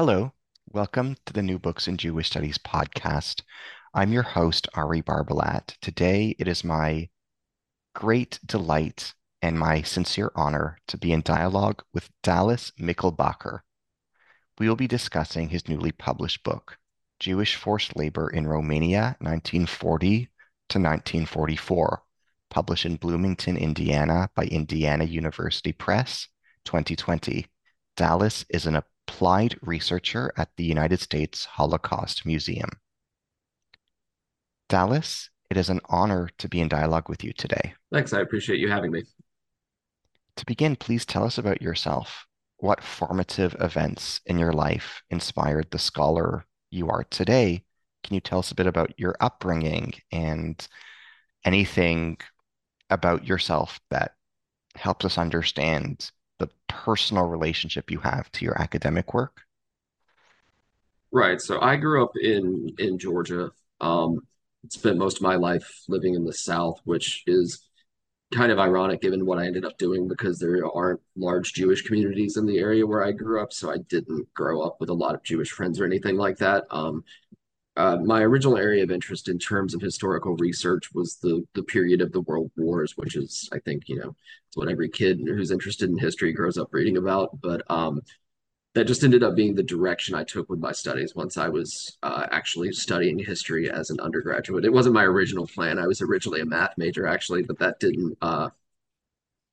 Hello, welcome to the New Books in Jewish Studies podcast. I'm your host, Ari Barbalat. Today, it is my great delight and my sincere honor to be in dialogue with Dallas Michelbacher. We will be discussing his newly published book, Jewish Forced Labor in Romania, 1940 to 1944, published in Bloomington, Indiana by Indiana University Press, 2020. Dallas is an applied researcher at the United States Holocaust Museum. Dallas, it is an honor to be in dialogue with you today. Thanks. I appreciate you having me. To begin, please tell us about yourself. What formative events in your life inspired the scholar you are today? Can you tell us a bit about your upbringing and anything about yourself that helps us understand the personal relationship you have to your academic work? Right. So I grew up in in Georgia. Um, spent most of my life living in the South, which is kind of ironic given what I ended up doing because there aren't large Jewish communities in the area where I grew up. So I didn't grow up with a lot of Jewish friends or anything like that. Um, uh, my original area of interest in terms of historical research was the the period of the world wars, which is, I think, you know, it's what every kid who's interested in history grows up reading about. But um, that just ended up being the direction I took with my studies once I was uh, actually studying history as an undergraduate. It wasn't my original plan. I was originally a math major, actually, but that didn't uh,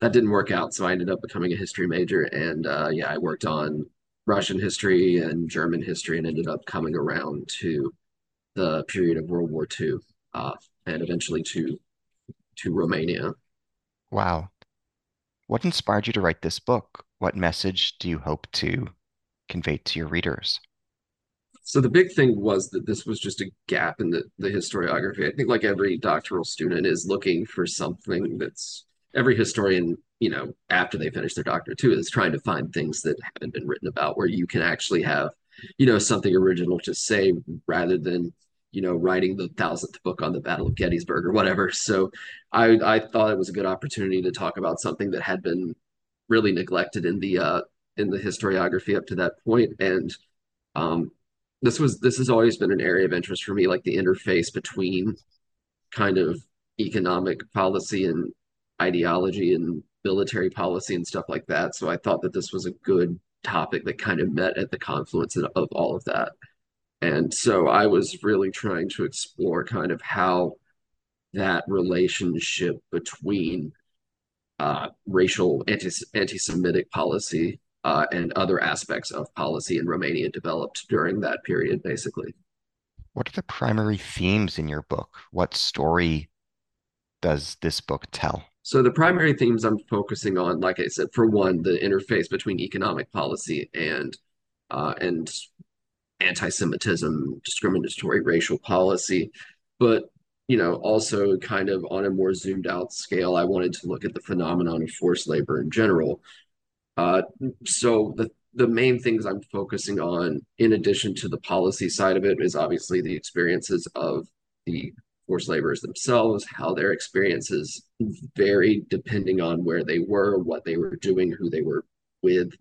that didn't work out. So I ended up becoming a history major, and uh, yeah, I worked on Russian history and German history, and ended up coming around to the period of World War II uh, and eventually to to Romania. Wow. What inspired you to write this book? What message do you hope to convey to your readers? So the big thing was that this was just a gap in the, the historiography. I think like every doctoral student is looking for something that's every historian, you know, after they finish their doctorate too, is trying to find things that haven't been written about where you can actually have, you know, something original to say rather than you know, writing the thousandth book on the Battle of Gettysburg or whatever. So I I thought it was a good opportunity to talk about something that had been really neglected in the uh, in the historiography up to that point. And um, this was this has always been an area of interest for me, like the interface between kind of economic policy and ideology and military policy and stuff like that. So I thought that this was a good topic that kind of met at the confluence of, of all of that. And so I was really trying to explore kind of how that relationship between uh, racial anti anti-Semitic policy uh, and other aspects of policy in Romania developed during that period, basically. What are the primary themes in your book? What story does this book tell? So the primary themes I'm focusing on, like I said, for one, the interface between economic policy and uh, and anti-Semitism, discriminatory racial policy, but you know, also kind of on a more zoomed out scale, I wanted to look at the phenomenon of forced labor in general. Uh, so the the main things I'm focusing on, in addition to the policy side of it, is obviously the experiences of the forced laborers themselves, how their experiences vary depending on where they were, what they were doing, who they were with,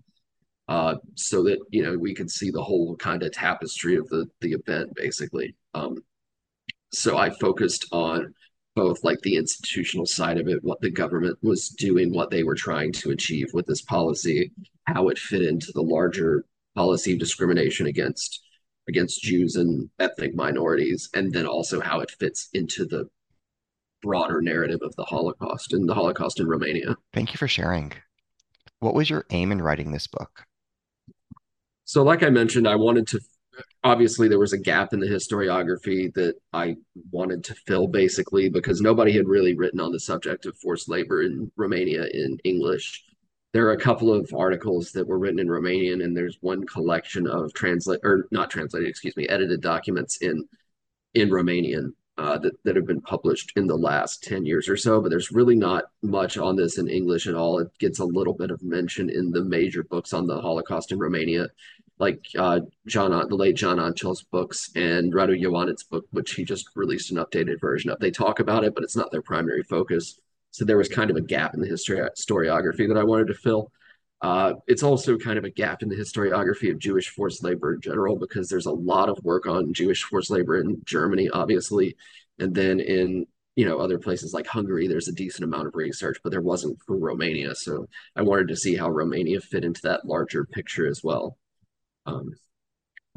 uh, so that you know we could see the whole kind of tapestry of the the event basically. Um, so I focused on both like the institutional side of it, what the government was doing, what they were trying to achieve with this policy, how it fit into the larger policy of discrimination against against Jews and ethnic minorities, and then also how it fits into the broader narrative of the Holocaust and the Holocaust in Romania. Thank you for sharing. What was your aim in writing this book? So, like I mentioned, I wanted to obviously there was a gap in the historiography that I wanted to fill basically because nobody had really written on the subject of forced labor in Romania in English. There are a couple of articles that were written in Romanian, and there's one collection of translate or not translated, excuse me, edited documents in in Romanian uh, that, that have been published in the last 10 years or so, but there's really not much on this in English at all. It gets a little bit of mention in the major books on the Holocaust in Romania, like uh, John, the late John Ancel's books and Radu Ioanid's book, which he just released an updated version of. They talk about it, but it's not their primary focus. So there was kind of a gap in the history historiography that I wanted to fill. Uh, it's also kind of a gap in the historiography of Jewish forced labor in general because there's a lot of work on Jewish forced labor in Germany, obviously, and then in you know other places like Hungary, there's a decent amount of research, but there wasn't for Romania. So I wanted to see how Romania fit into that larger picture as well. Um,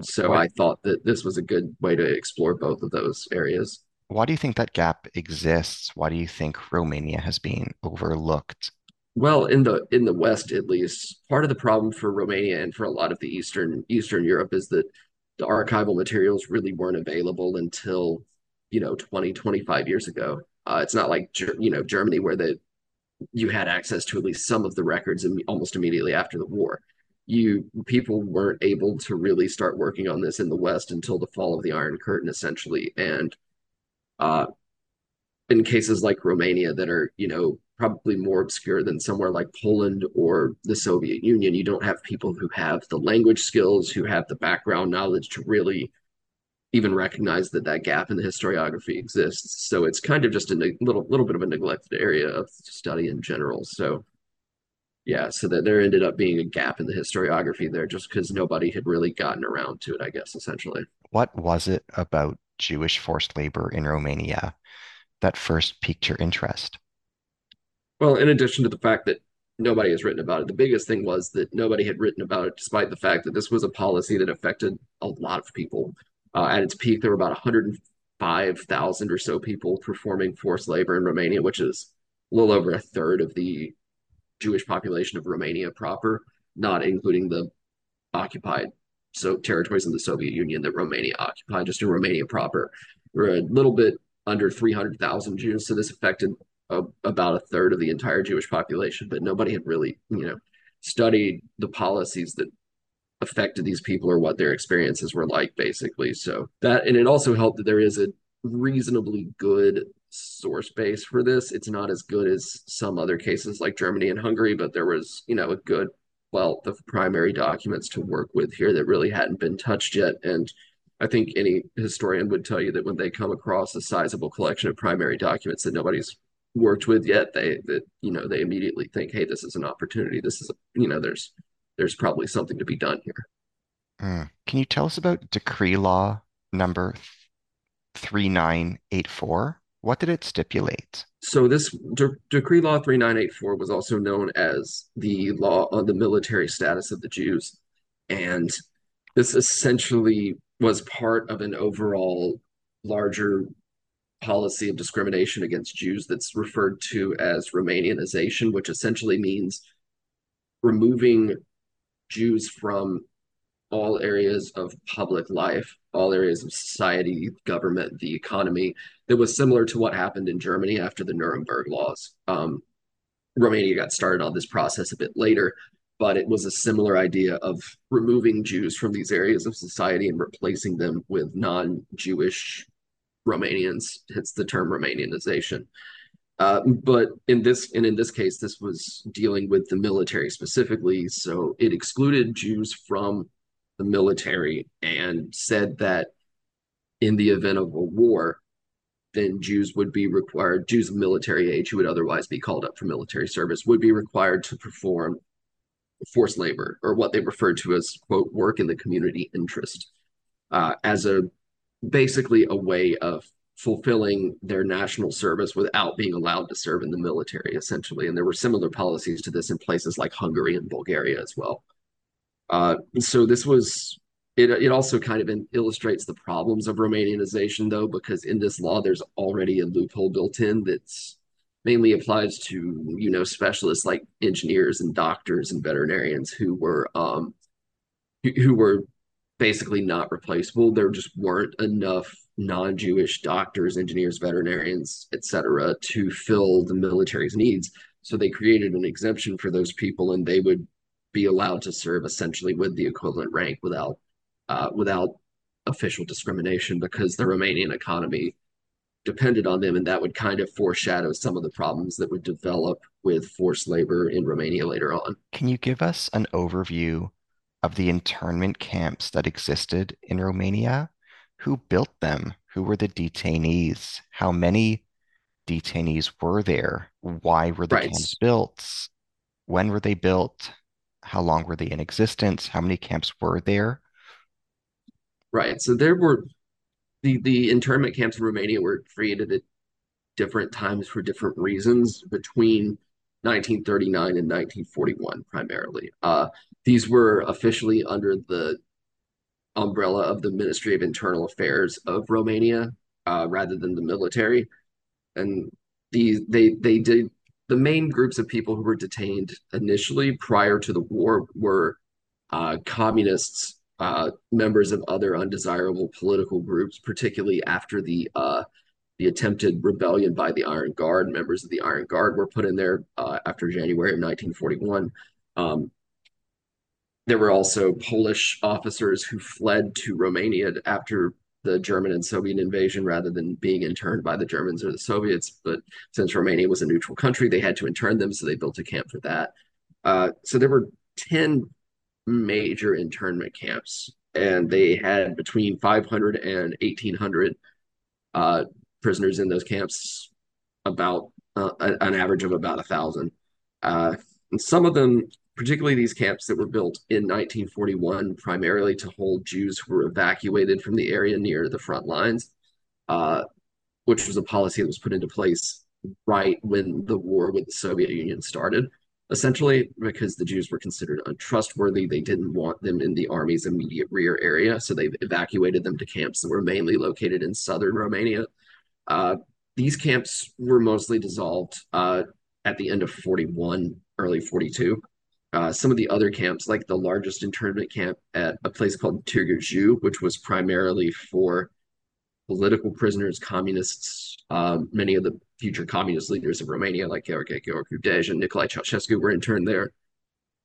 so I thought that this was a good way to explore both of those areas. Why do you think that gap exists? Why do you think Romania has been overlooked? Well, in the in the West at least, part of the problem for Romania and for a lot of the Eastern Eastern Europe is that the archival materials really weren't available until, you know, 20, 25 years ago. Uh, it's not like you know Germany where the you had access to at least some of the records almost immediately after the war you people weren't able to really start working on this in the West until the fall of the Iron Curtain, essentially. And uh, in cases like Romania that are, you know, probably more obscure than somewhere like Poland or the Soviet Union, you don't have people who have the language skills, who have the background knowledge to really even recognize that that gap in the historiography exists. So it's kind of just a little little bit of a neglected area of study in general. So yeah, so that there ended up being a gap in the historiography there just because nobody had really gotten around to it, I guess, essentially. What was it about Jewish forced labor in Romania that first piqued your interest? Well, in addition to the fact that nobody has written about it, the biggest thing was that nobody had written about it, despite the fact that this was a policy that affected a lot of people. Uh, at its peak, there were about 105,000 or so people performing forced labor in Romania, which is a little over a third of the Jewish population of Romania proper, not including the occupied so territories in the Soviet Union that Romania occupied, just in Romania proper. We're a little bit under 300,000 Jews, so this affected a, about a third of the entire Jewish population, but nobody had really, you know, studied the policies that affected these people or what their experiences were like, basically. So that, and it also helped that there is a reasonably good source base for this. It's not as good as some other cases like Germany and Hungary, but there was, you know, a good wealth of primary documents to work with here that really hadn't been touched yet. And I think any historian would tell you that when they come across a sizable collection of primary documents that nobody's worked with yet, they that you know they immediately think, hey, this is an opportunity. This is a, you know, there's there's probably something to be done here. Mm. Can you tell us about decree law number 3984? What did it stipulate? So this De- Decree Law 3984 was also known as the law on the military status of the Jews. And this essentially was part of an overall larger policy of discrimination against Jews that's referred to as Romanianization, which essentially means removing Jews from all areas of public life, all areas of society, government, the economy, that was similar to what happened in Germany after the Nuremberg laws. Um, Romania got started on this process a bit later, but it was a similar idea of removing Jews from these areas of society and replacing them with non Jewish Romanians, hence the term Romanianization. Uh, but in this and in this case, this was dealing with the military specifically. So it excluded Jews from the military and said that in the event of a war, then Jews would be required, Jews of military age who would otherwise be called up for military service would be required to perform forced labor or what they referred to as, quote, work in the community interest uh, as a basically a way of fulfilling their national service without being allowed to serve in the military, essentially. And there were similar policies to this in places like Hungary and Bulgaria as well. Uh, so this was it. It also kind of illustrates the problems of Romanianization, though, because in this law there's already a loophole built in that's mainly applies to you know specialists like engineers and doctors and veterinarians who were um, who were basically not replaceable. There just weren't enough non-Jewish doctors, engineers, veterinarians, etc., to fill the military's needs. So they created an exemption for those people, and they would be allowed to serve essentially with the equivalent rank without uh, without official discrimination because the Romanian economy depended on them, and that would kind of foreshadow some of the problems that would develop with forced labor in Romania later on. Can you give us an overview of the internment camps that existed in Romania? Who built them? Who were the detainees? How many detainees were there? Why were the right. camps built? When were they built? How long were they in existence? How many camps were there? Right. So there were the the internment camps in Romania were created at different times for different reasons between 1939 and 1941 primarily. Uh, these were officially under the umbrella of the Ministry of Internal Affairs of Romania uh, rather than the military. And these they they did the main groups of people who were detained initially prior to the war were uh, communists, uh, members of other undesirable political groups, particularly after the uh, the attempted rebellion by the Iron Guard. Members of the Iron Guard were put in there uh, after January of 1941. Um, there were also Polish officers who fled to Romania after the German and Soviet invasion rather than being interned by the Germans or the Soviets. But since Romania was a neutral country, they had to intern them, so they built a camp for that. Uh, so there were 10 major internment camps, and they had between 500 and 1,800 uh, prisoners in those camps, about uh, an average of about a thousand. Uh, and some of them particularly these camps that were built in 1941 primarily to hold Jews who were evacuated from the area near the front lines, uh, which was a policy that was put into place right when the war with the Soviet Union started, essentially because the Jews were considered untrustworthy. They didn't want them in the army's immediate rear area, so they evacuated them to camps that were mainly located in southern Romania. Uh, these camps were mostly dissolved uh, at the end of 41, early 42 uh, some of the other camps, like the largest internment camp at a place called Târgu which was primarily for political prisoners, communists. Um, many of the future communist leaders of Romania, like Gheorghe Gheorghiu Dej and Nicolae Ceausescu, were interned there.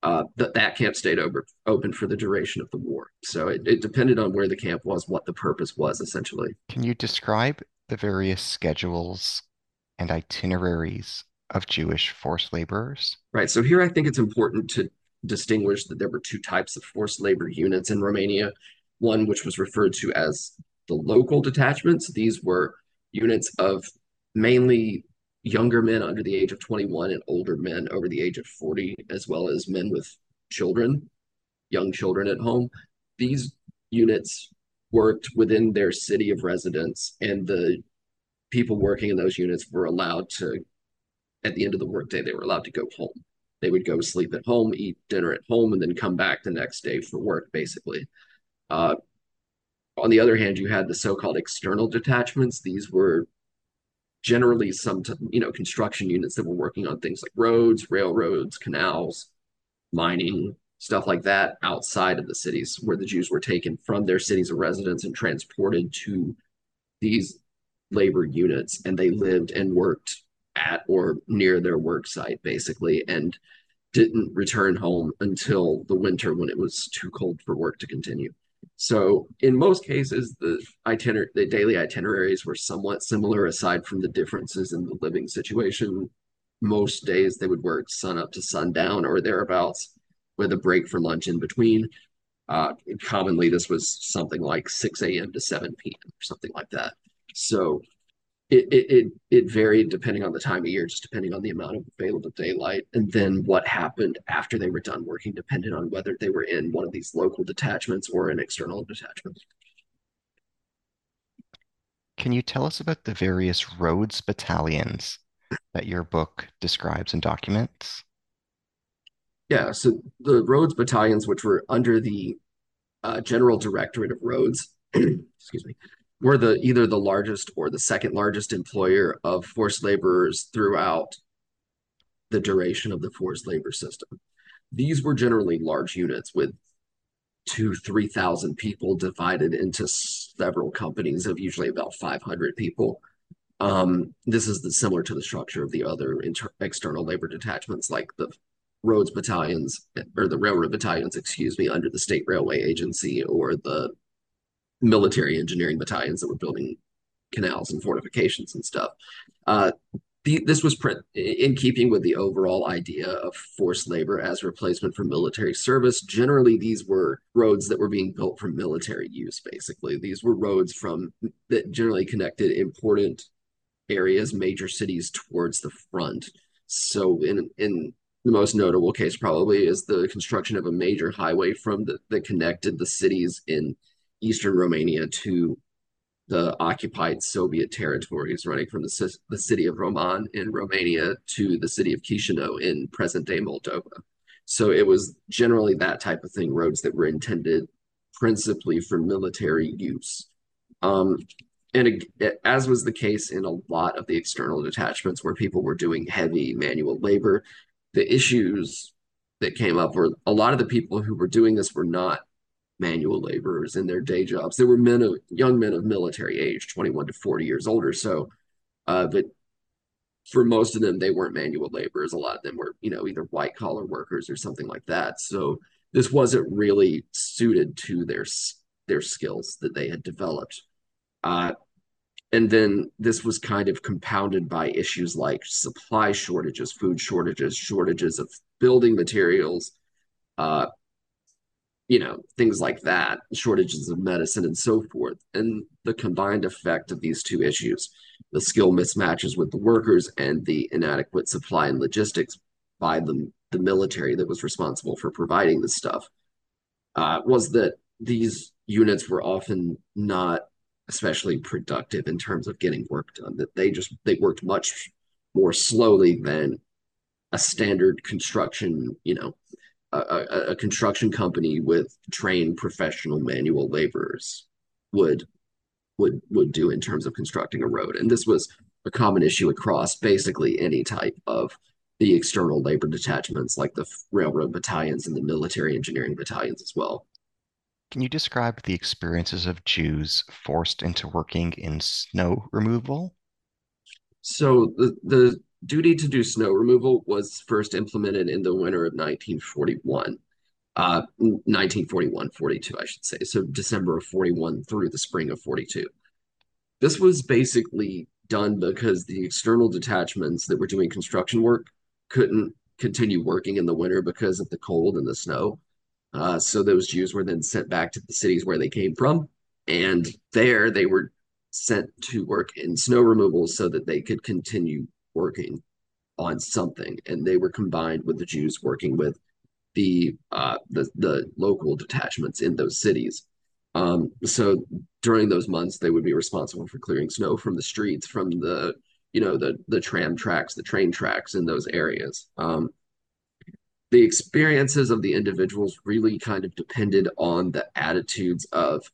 Uh, that that camp stayed over, open for the duration of the war. So it, it depended on where the camp was, what the purpose was, essentially. Can you describe the various schedules and itineraries of Jewish forced laborers. Right. So here I think it's important to distinguish that there were two types of forced labor units in Romania. One which was referred to as the local detachments. These were units of mainly younger men under the age of 21 and older men over the age of 40, as well as men with children, young children at home. These units worked within their city of residence, and the people working in those units were allowed to at the end of the workday, they were allowed to go home. They would go sleep at home, eat dinner at home, and then come back the next day for work, basically. Uh, on the other hand, you had the so-called external detachments. These were generally some, you know, construction units that were working on things like roads, railroads, canals, mining, stuff like that outside of the cities where the Jews were taken from their cities of residence and transported to these labor units and they lived and worked at or near their work site, basically, and didn't return home until the winter when it was too cold for work to continue. So in most cases, the itiner- the daily itineraries were somewhat similar, aside from the differences in the living situation. Most days they would work sun up to sundown or thereabouts, with a break for lunch in between. Uh, commonly, this was something like 6 a.m. to 7 p.m. or something like that. So it, it it varied depending on the time of year, just depending on the amount of available daylight, and then what happened after they were done working, depended on whether they were in one of these local detachments or an external detachment. Can you tell us about the various Roads battalions that your book describes and documents? Yeah, so the Roads battalions, which were under the uh, General Directorate of Roads, excuse me, were the either the largest or the second largest employer of forced laborers throughout the duration of the forced labor system. These were generally large units with two, 3,000 people divided into several companies of usually about 500 people. Um, this is the, similar to the structure of the other inter- external labor detachments like the roads battalions or the railroad battalions, excuse me, under the state railway agency or the military engineering battalions that were building canals and fortifications and stuff. Uh, the, this was in keeping with the overall idea of forced labor as replacement for military service. Generally, these were roads that were being built for military use. Basically, these were roads from that generally connected important areas, major cities towards the front. So, in in the most notable case, probably is the construction of a major highway from the, that connected the cities in eastern Romania to the occupied Soviet territories running from the, the city of Roman in Romania to the city of Chisinau in present day Moldova. So it was generally that type of thing, roads that were intended principally for military use. Um, and as was the case in a lot of the external detachments where people were doing heavy manual labor, the issues that came up were a lot of the people who were doing this were not manual laborers in their day jobs. They were men of young men of military age, 21 to 40 years older. So, uh, but for most of them, they weren't manual laborers. A lot of them were, you know, either white collar workers or something like that. So this wasn't really suited to their their skills that they had developed. Uh, and then this was kind of compounded by issues like supply shortages, food shortages, shortages of building materials, uh, you know, things like that, shortages of medicine and so forth. And the combined effect of these two issues, the skill mismatches with the workers and the inadequate supply and logistics by the, the military that was responsible for providing this stuff, uh, was that these units were often not especially productive in terms of getting work done. That they just they worked much more slowly than a standard construction, you know, a, a, construction company with trained professional manual laborers would would would do in terms of constructing a road. And this was a common issue across basically any type of the external labor detachments, like the railroad battalions and the military engineering battalions as well. Can you describe the experiences of Jews forced into working in snow removal? So the, the duty to do snow removal was first implemented in the winter of 1941. Uh, 1941, 42, I should say. So December of 41 through the spring of 42. This was basically done because the external detachments that were doing construction work couldn't continue working in the winter because of the cold and the snow. Uh, so those Jews were then sent back to the cities where they came from. And there they were sent to work in snow removal so that they could continue working on something, and they were combined with the Jews working with the uh, the the local detachments in those cities. Um, so during those months, they would be responsible for clearing snow from the streets, from the you know the the tram tracks, the train tracks in those areas. Um, the experiences of the individuals really kind of depended on the attitudes of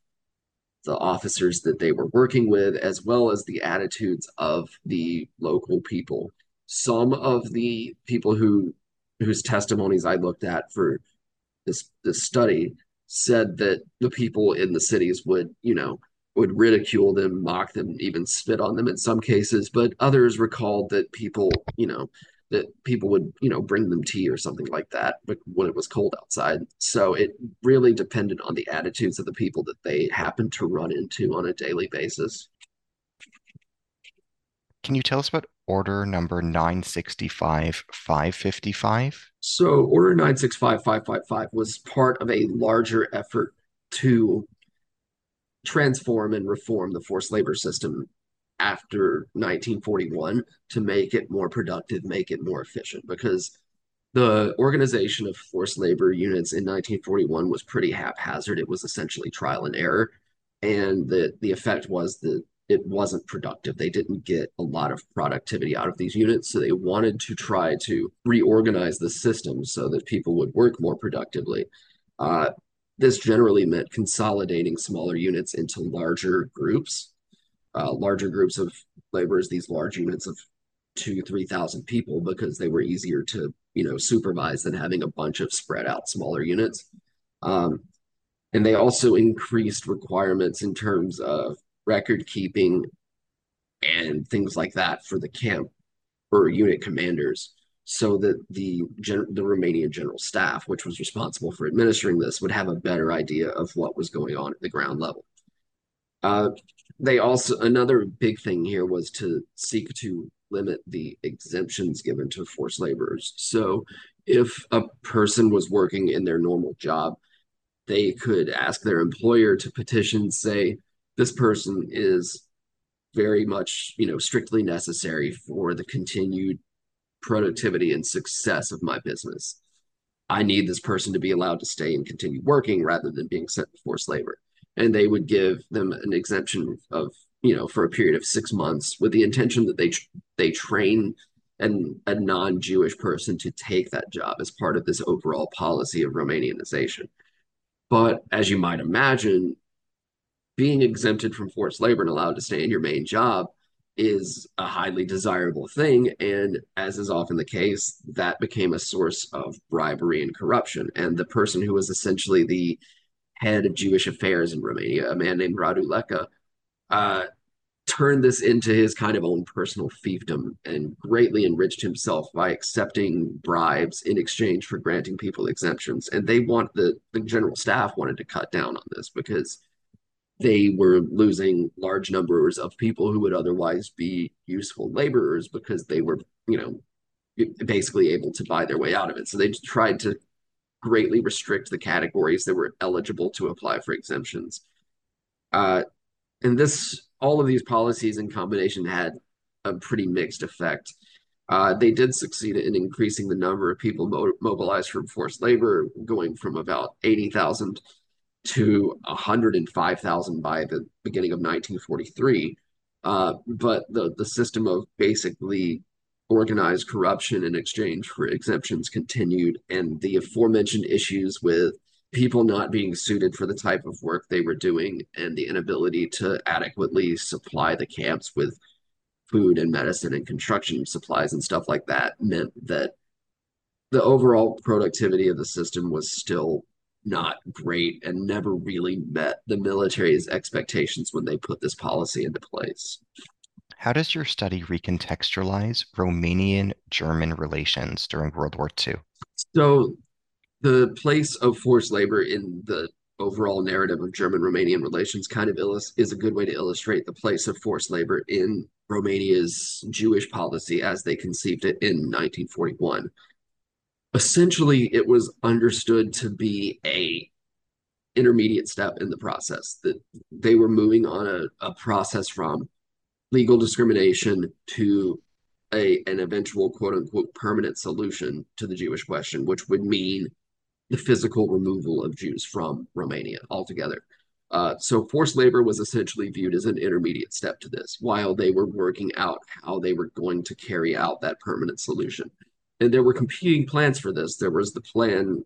the officers that they were working with, as well as the attitudes of the local people. Some of the people who whose testimonies I looked at for this this study said that the people in the cities would, you know, would ridicule them, mock them, even spit on them in some cases. But others recalled that people, you know, that people would you know bring them tea or something like that but when it was cold outside. So it really depended on the attitudes of the people that they happened to run into on a daily basis. Can you tell us about order number 965 555 so order 965 555 was part of a larger effort to transform and reform the forced labor system after 1941 to make it more productive, make it more efficient because the organization of forced labor units in 1941 was pretty haphazard. It was essentially trial and error. And the, the effect was that it wasn't productive. They didn't get a lot of productivity out of these units. So they wanted to try to reorganize the system so that people would work more productively. Uh, this generally meant consolidating smaller units into larger groups, uh, larger groups of laborers, these large units of two, 3,000 people, because they were easier to, you know, supervise than having a bunch of spread out smaller units. Um, and they also increased requirements in terms of record keeping and things like that for the camp or unit commanders so that the the Romanian general staff, which was responsible for administering this, would have a better idea of what was going on at the ground level. Uh, they also another big thing here was to seek to limit the exemptions given to forced laborers. So, if a person was working in their normal job, they could ask their employer to petition, say, this person is very much, you know, strictly necessary for the continued productivity and success of my business. I need this person to be allowed to stay and continue working rather than being sent to forced labor. And they would give them an exemption of, you know, for a period of six months with the intention that they they train an, a non-Jewish person to take that job as part of this overall policy of Romanianization. But as you might imagine, being exempted from forced labor and allowed to stay in your main job is a highly desirable thing. And as is often the case, that became a source of bribery and corruption. And the person who was essentially the head of Jewish affairs in Romania, a man named Radu Leca, uh, turned this into his kind of own personal fiefdom and greatly enriched himself by accepting bribes in exchange for granting people exemptions. And they want the, the general staff wanted to cut down on this because they were losing large numbers of people who would otherwise be useful laborers because they were, you know, basically able to buy their way out of it. So they tried to greatly restrict the categories that were eligible to apply for exemptions. Uh, and this, all of these policies in combination had a pretty mixed effect. Uh, they did succeed in increasing the number of people mo- mobilized from forced labor, going from about 80,000 to 105,000 by the beginning of 1943. Uh, but the, the system of basically organized corruption in exchange for exemptions continued, and the aforementioned issues with people not being suited for the type of work they were doing and the inability to adequately supply the camps with food and medicine and construction supplies and stuff like that meant that the overall productivity of the system was still not great and never really met the military's expectations when they put this policy into place. How does your study recontextualize Romanian German relations during World War II? So, the place of forced labor in the overall narrative of German Romanian relations kind of illus- is a good way to illustrate the place of forced labor in Romania's Jewish policy as they conceived it in 1941 essentially it was understood to be a intermediate step in the process that they were moving on a, a process from legal discrimination to a an eventual quote unquote permanent solution to the Jewish question, which would mean the physical removal of Jews from Romania altogether. Uh, so forced labor was essentially viewed as an intermediate step to this, while they were working out how they were going to carry out that permanent solution and there were competing plans for this. There was the plan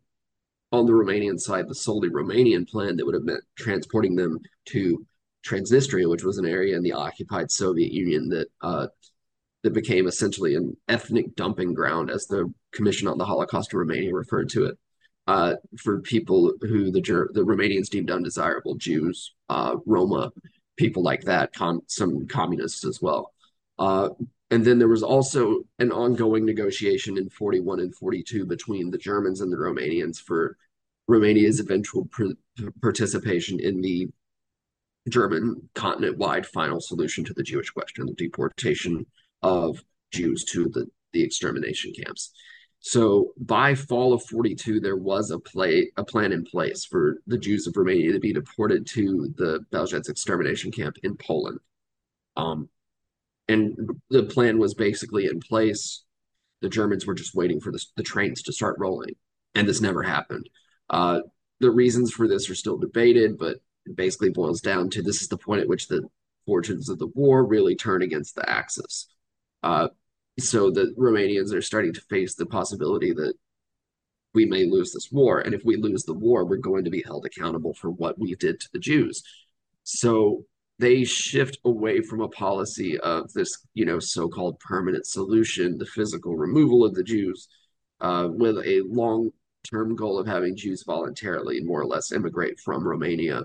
on the Romanian side, the solely Romanian plan that would have meant transporting them to Transnistria, which was an area in the occupied Soviet Union that uh, that became essentially an ethnic dumping ground, as the Commission on the Holocaust of Romania referred to it, uh, for people who the the Romanians deemed undesirable, Jews, uh, Roma, people like that, con- some communists as well. Uh, and then there was also an ongoing negotiation in 41 and 42 between the Germans and the Romanians for Romania's eventual participation in the German continent wide final solution to the Jewish question, the deportation of Jews to the, the extermination camps. So by fall of 42, there was a play a plan in place for the Jews of Romania to be deported to the Belzec extermination camp in Poland. Um, and the plan was basically in place. The Germans were just waiting for the, the trains to start rolling, and this never happened. Uh, the reasons for this are still debated, but it basically boils down to this is the point at which the fortunes of the war really turn against the Axis. Uh, so the Romanians are starting to face the possibility that we may lose this war. And if we lose the war, we're going to be held accountable for what we did to the Jews. So they shift away from a policy of this, you know, so-called permanent solution, the physical removal of the Jews, uh, with a long-term goal of having Jews voluntarily more or less immigrate from Romania.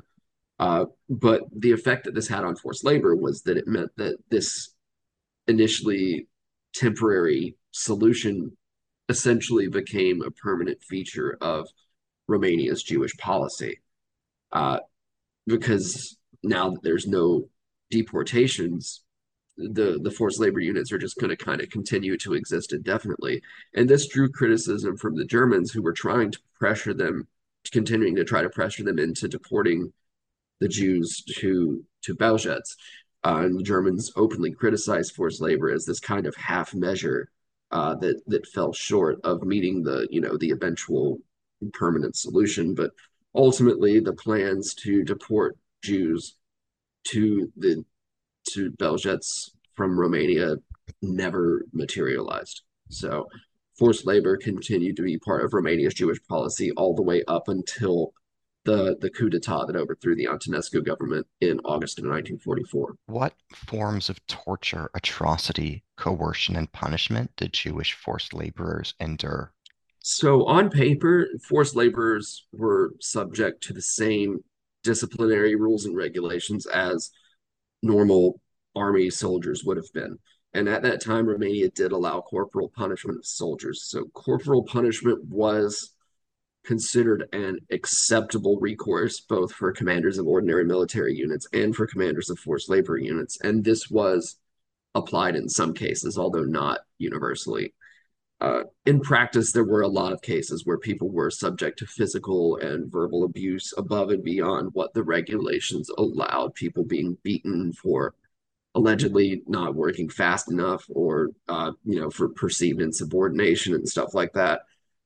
Uh, but the effect that this had on forced labor was that it meant that this initially temporary solution essentially became a permanent feature of Romania's Jewish policy. Uh, because now that there's no deportations, the the forced labor units are just going to kind of continue to exist indefinitely. And this drew criticism from the Germans who were trying to pressure them, continuing to try to pressure them into deporting the Jews to to Belzec. Uh, and the Germans openly criticized forced labor as this kind of half measure uh, that that fell short of meeting the you know the eventual permanent solution. But ultimately, the plans to deport Jews to the to Belzec from Romania never materialized. So forced labor continued to be part of Romania's Jewish policy all the way up until the, the coup d'etat that overthrew the Antonescu government in August of 1944. What forms of torture, atrocity, coercion, and punishment did Jewish forced laborers endure? So, on paper, forced laborers were subject to the same disciplinary rules and regulations as normal army soldiers would have been. And at that time, Romania did allow corporal punishment of soldiers. So, corporal punishment was considered an acceptable recourse both for commanders of ordinary military units and for commanders of forced labor units. And this was applied in some cases, although not universally. Uh, in practice, there were a lot of cases where people were subject to physical and verbal abuse above and beyond what the regulations allowed. People being beaten for allegedly not working fast enough, or uh, you know, for perceived insubordination and stuff like that.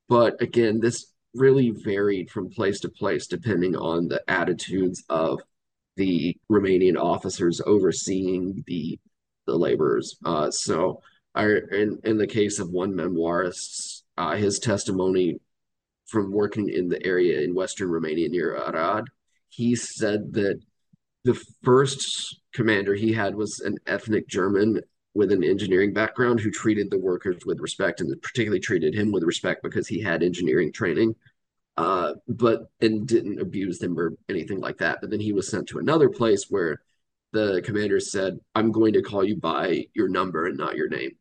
But again, this really varied from place to place depending on the attitudes of the Romanian officers overseeing the the laborers. Uh, so I, in, in the case of one memoirist, uh, his testimony from working in the area in Western Romania near Arad, he said that the first commander he had was an ethnic German with an engineering background who treated the workers with respect and particularly treated him with respect because he had engineering training uh, but and didn't abuse them or anything like that but then he was sent to another place where the commander said i'm going to call you by your number and not your name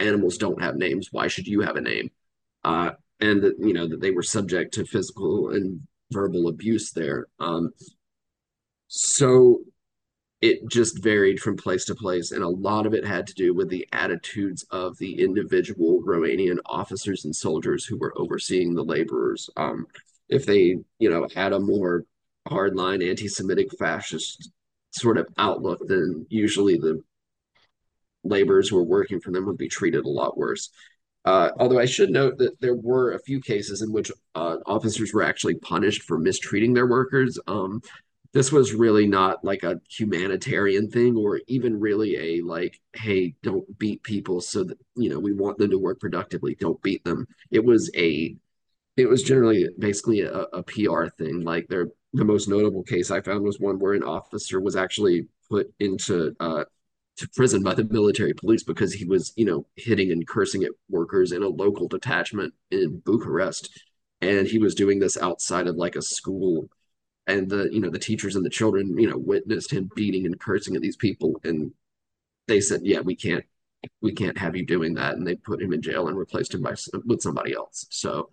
animals don't have names. Why should you have a name? Uh, and that you know that they were subject to physical and verbal abuse there. Um, so it just varied from place to place, and a lot of it had to do with the attitudes of the individual Romanian officers and soldiers who were overseeing the laborers. Um, if they, you know, had a more hardline anti-Semitic fascist sort of outlook, then usually the laborers who were working for them would be treated a lot worse. Uh, although I should note that there were a few cases in which uh, officers were actually punished for mistreating their workers. Um, this was really not like a humanitarian thing or even really a like, hey, don't beat people so that, you know, we want them to work productively. Don't beat them. It was a, it was generally basically a, a PR thing. Like there, the most notable case I found was one where an officer was actually put into uh, to prison by the military police because he was, you know, hitting and cursing at workers in a local detachment in Bucharest. And he was doing this outside of like a school. And the, you know, the teachers and the children, you know, witnessed him beating and cursing at these people. And they said, yeah, we can't, we can't have you doing that. And they put him in jail and replaced him by with somebody else. So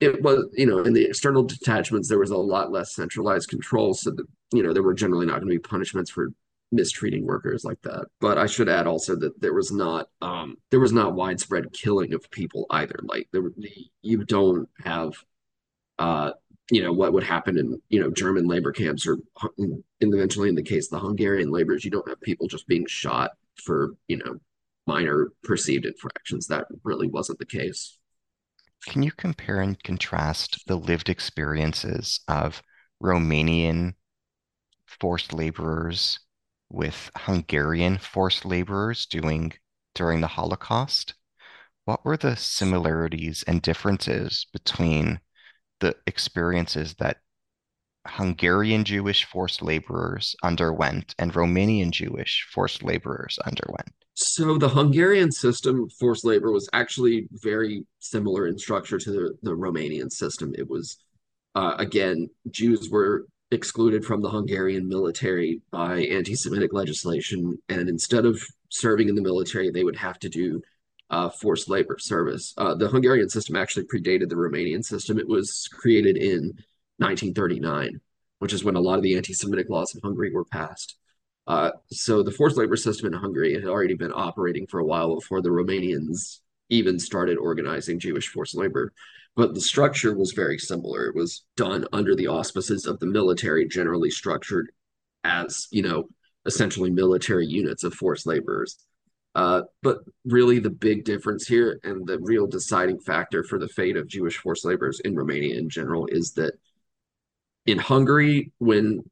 it was, you know, in the external detachments, there was a lot less centralized control. So that, you know, there were generally not going to be punishments for mistreating workers like that. But I should add also that there was not um, there was not widespread killing of people either. Like there, you don't have uh, you know what would happen in you know German labor camps or eventually in the case of the Hungarian laborers, you don't have people just being shot for you know minor perceived infractions. That really wasn't the case. Can you compare and contrast the lived experiences of Romanian forced laborers with Hungarian forced laborers doing during the Holocaust. What were the similarities and differences between the experiences that Hungarian Jewish forced laborers underwent and Romanian Jewish forced laborers underwent? So the Hungarian system, forced labor, was actually very similar in structure to the, the Romanian system. It was, uh, again, Jews were excluded from the Hungarian military by anti-Semitic legislation, and instead of serving in the military, they would have to do uh, forced labor service. Uh, the Hungarian system actually predated the Romanian system. It was created in 1939, which is when a lot of the anti-Semitic laws in Hungary were passed. Uh, so the forced labor system in Hungary had already been operating for a while before the Romanians even started organizing Jewish forced labor. But the structure was very similar. It was done under the auspices of the military, generally structured as, you know, essentially military units of forced laborers. Uh, but really, the big difference here and the real deciding factor for the fate of Jewish forced laborers in Romania in general is that in Hungary, when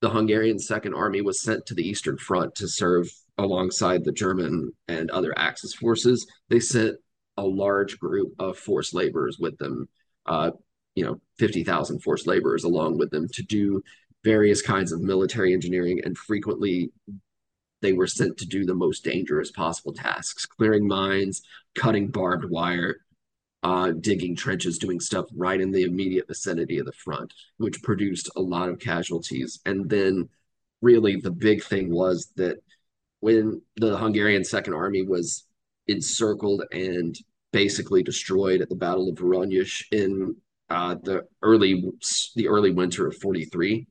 the Hungarian Second Army was sent to the Eastern Front to serve alongside the German and other Axis forces, they sent a large group of forced laborers with them, uh, you know, 50,000 forced laborers along with them to do various kinds of military engineering. And frequently, they were sent to do the most dangerous possible tasks clearing mines, cutting barbed wire, uh, digging trenches, doing stuff right in the immediate vicinity of the front, which produced a lot of casualties. And then, really, the big thing was that when the Hungarian Second Army was encircled and basically destroyed at the Battle of Voronezh in uh, the early the early winter of 43.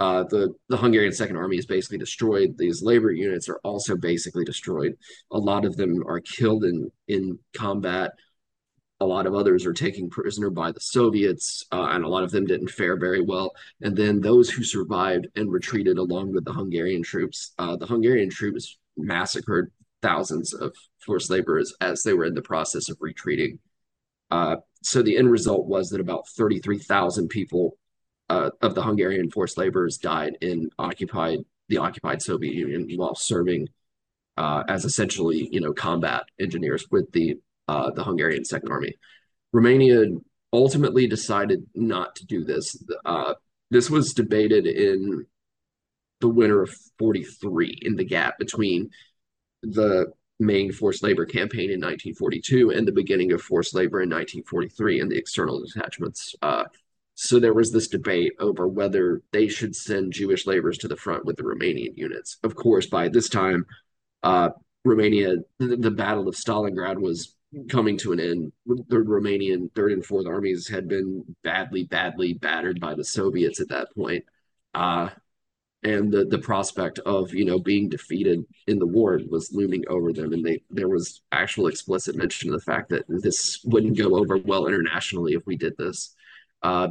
Uh, the the Hungarian Second Army is basically destroyed. These labor units are also basically destroyed. A lot of them are killed in in combat. A lot of others are taken prisoner by the Soviets, uh, and a lot of them didn't fare very well. And then those who survived and retreated along with the Hungarian troops, uh, the Hungarian troops massacred thousands of forced laborers as they were in the process of retreating. Uh, so the end result was that about 33,000 people uh, of the Hungarian forced laborers died in occupied the occupied Soviet Union while serving uh, as essentially you know combat engineers with the uh, the Hungarian Second Army. Romania ultimately decided not to do this. Uh, this was debated in the winter of 43 in the gap between the main forced labor campaign in 1942 and the beginning of forced labor in 1943 and the external detachments. So there was this debate over whether they should send Jewish laborers to the front with the Romanian units. Of course, by this time, uh, Romania, the, the, Battle of Stalingrad was coming to an end. The Romanian Third and Fourth Armies had been badly, badly battered by the Soviets at that point. Uh, and the the prospect of you know being defeated in the war was looming over them and they there was actual explicit mention of the fact that this wouldn't go over well internationally if we did this uh,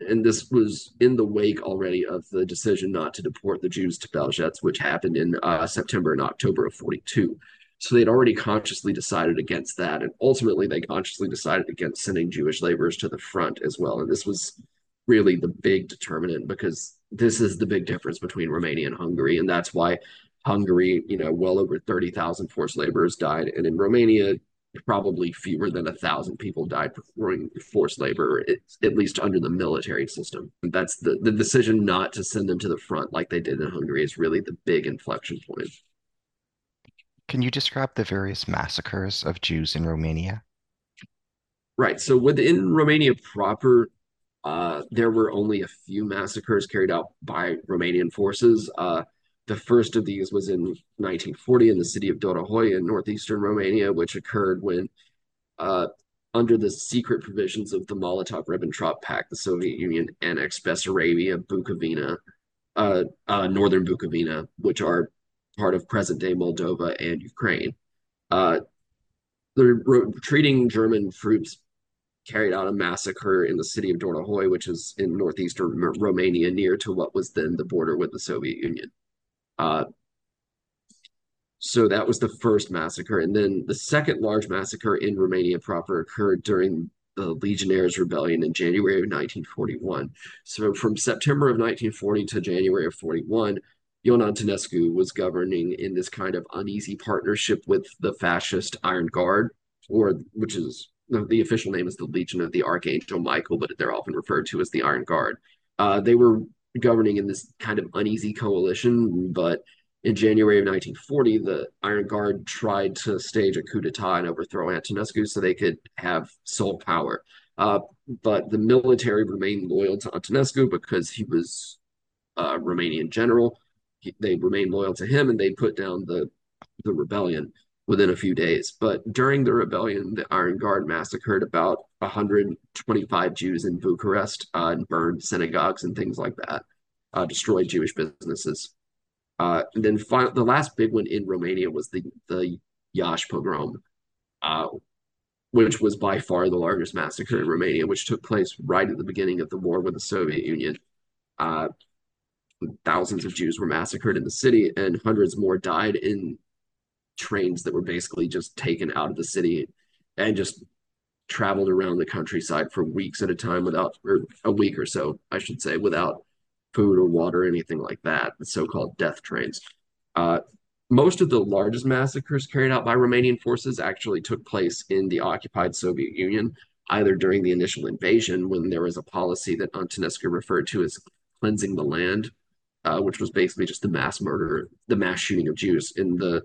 and this was in the wake already of the decision not to deport the Jews to Belzec, which happened in uh, September and October of 42. So they'd already consciously decided against that. And ultimately, they consciously decided against sending Jewish laborers to the front as well. And this was really the big determinant because this is the big difference between Romania and Hungary. And that's why Hungary, you know, well over 30,000 forced laborers died. And in Romania, probably fewer than a thousand people died performing forced labor, at least under the military system. That's the, the decision not to send them to the front like they did in Hungary is really the big inflection point. Can you describe the various massacres of Jews in Romania? Right. So within Romania proper, uh, there were only a few massacres carried out by Romanian forces. Uh, the first of these was in 1940 in the city of Dorohoi in northeastern Romania, which occurred when, uh, under the secret provisions of the Molotov-Ribbentrop Pact, the Soviet Union annexed Bessarabia, Bukovina, uh, uh, northern Bukovina, which are part of present-day Moldova and Ukraine. Uh, the retreating German troops carried out a massacre in the city of Dorohoi, which is in northeastern Romania, near to what was then the border with the Soviet Union. Uh, so that was the first massacre. And then the second large massacre in Romania proper occurred during the Legionnaires' Rebellion in January of 1941. So from September of 1940 to January of 41, Ion Antonescu was governing in this kind of uneasy partnership with the fascist Iron Guard, or which is the official name is the Legion of the Archangel Michael, but they're often referred to as the Iron Guard. Uh, they were governing in this kind of uneasy coalition, but in January of 1940, the Iron Guard tried to stage a coup d'etat and overthrow Antonescu so they could have sole power. Uh, but the military remained loyal to Antonescu because he was a Romanian general. He, they remained loyal to him and they put down the the rebellion within a few days. But during the rebellion, the Iron Guard massacred about 125 Jews in Bucharest uh, and burned synagogues and things like that, uh, destroyed Jewish businesses. Uh, and then fi- the last big one in Romania was the the Iași pogrom, uh, which was by far the largest massacre in Romania, which took place right at the beginning of the war with the Soviet Union. Uh, thousands of Jews were massacred in the city, and hundreds more died in trains that were basically just taken out of the city and just traveled around the countryside for weeks at a time without, or a week or so, I should say, without food or water, or anything like that, the so-called death trains. Uh, most of the largest massacres carried out by Romanian forces actually took place in the occupied Soviet Union, either during the initial invasion, when there was a policy that Antonescu referred to as cleansing the land, uh, which was basically just the mass murder, the mass shooting of Jews in the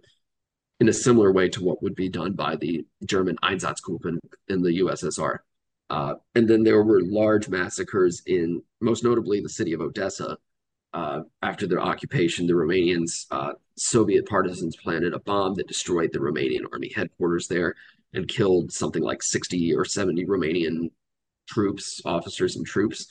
in a similar way to what would be done by the German Einsatzgruppen in the USSR. Uh, and then there were large massacres in, most notably, the city of Odessa. Uh, after their occupation, the Romanians, uh, Soviet partisans planted a bomb that destroyed the Romanian army headquarters there and killed something like 60 or 70 Romanian troops, officers, and troops.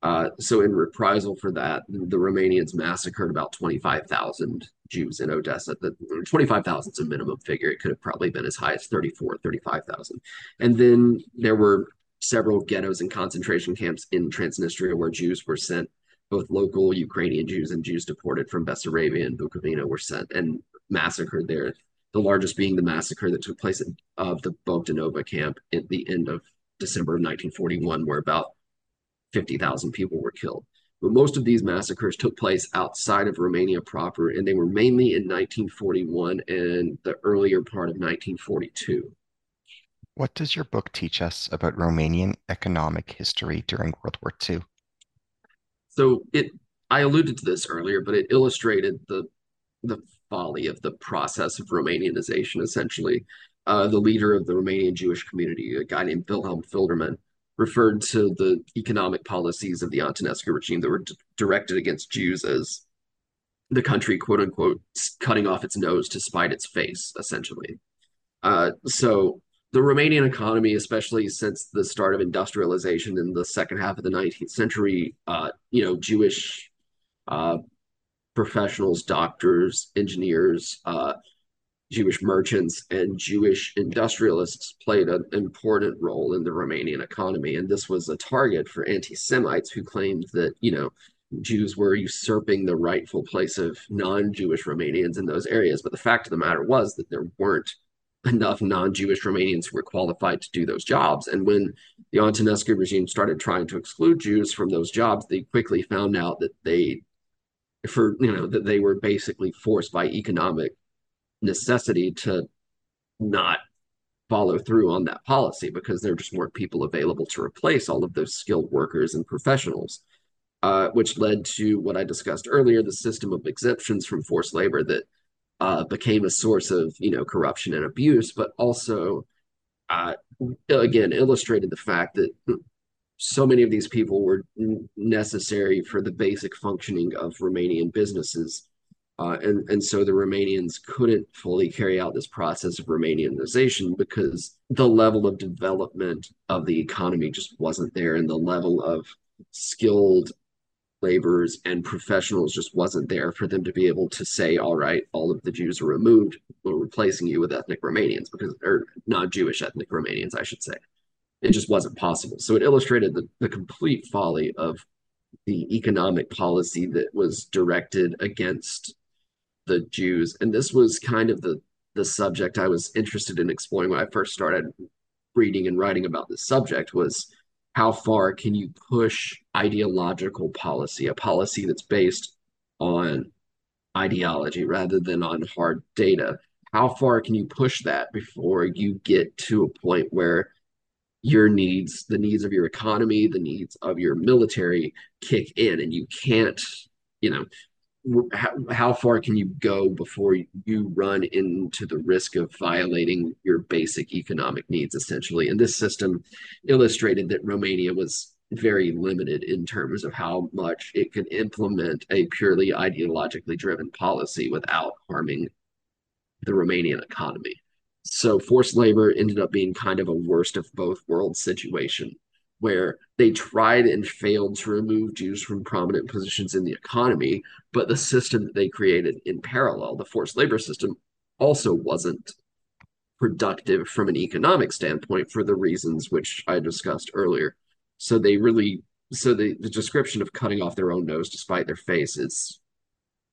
Uh, so, in reprisal for that, the Romanians massacred about 25,000 Jews in Odessa. The 25,000 is a minimum figure. It could have probably been as high as 34, 35,000. And then there were several ghettos and concentration camps in Transnistria where Jews were sent. Both local Ukrainian Jews and Jews deported from Bessarabia and Bukovina were sent and massacred there. The largest being the massacre that took place of the Bogdanovka camp at the end of December of 1941, where about 50,000 people were killed. But most of these massacres took place outside of Romania proper, and they were mainly in 1941 and the earlier part of 1942. What does your book teach us about Romanian economic history during World War II? So it I alluded to this earlier, but it illustrated the the folly of the process of Romanianization, essentially. Uh, the leader of the Romanian Jewish community, a guy named Wilhelm Filderman, referred to the economic policies of the Antonescu regime that were d- directed against Jews as the country, quote unquote, cutting off its nose to spite its face, essentially. Uh, so the Romanian economy, especially since the start of industrialization in the second half of the 19th century, uh, you know, Jewish uh, professionals, doctors, engineers, uh, Jewish merchants and Jewish industrialists played an important role in the Romanian economy. And this was a target for anti Semites who claimed that, you know, Jews were usurping the rightful place of non Jewish Romanians in those areas. But the fact of the matter was that there weren't enough non Jewish Romanians who were qualified to do those jobs. And when the Antonescu regime started trying to exclude Jews from those jobs, they quickly found out that they for you know that they were basically forced by economic necessity to not follow through on that policy because there just weren't people available to replace all of those skilled workers and professionals, uh, which led to what I discussed earlier the system of exemptions from forced labor that uh, became a source of you know corruption and abuse, but also uh, again illustrated the fact that so many of these people were necessary for the basic functioning of Romanian businesses uh, and, and so the Romanians couldn't fully carry out this process of Romanianization because the level of development of the economy just wasn't there, and the level of skilled laborers and professionals just wasn't there for them to be able to say, all right, all of the Jews are removed, we're replacing you with ethnic Romanians, because or non-Jewish ethnic Romanians, I should say. It just wasn't possible. So it illustrated the, the complete folly of the economic policy that was directed against the Jews, and this was kind of the the subject I was interested in exploring when I first started reading and writing about this subject was how far can you push ideological policy, a policy that's based on ideology rather than on hard data. How far can you push that before you get to a point where your needs, the needs of your economy, the needs of your military kick in and you can't, you know, how, how far can you go before you run into the risk of violating your basic economic needs essentially? And this system illustrated that romania was very limited in terms of how much it could implement a purely ideologically driven policy without harming the romanian economy. So forced labor ended up being kind of a worst of both worlds situation where they tried and failed to remove Jews from prominent positions in the economy, but the system that they created in parallel, the forced labor system, also wasn't productive from an economic standpoint for the reasons which I discussed earlier. So they really, so the, the description of cutting off their own nose despite their face is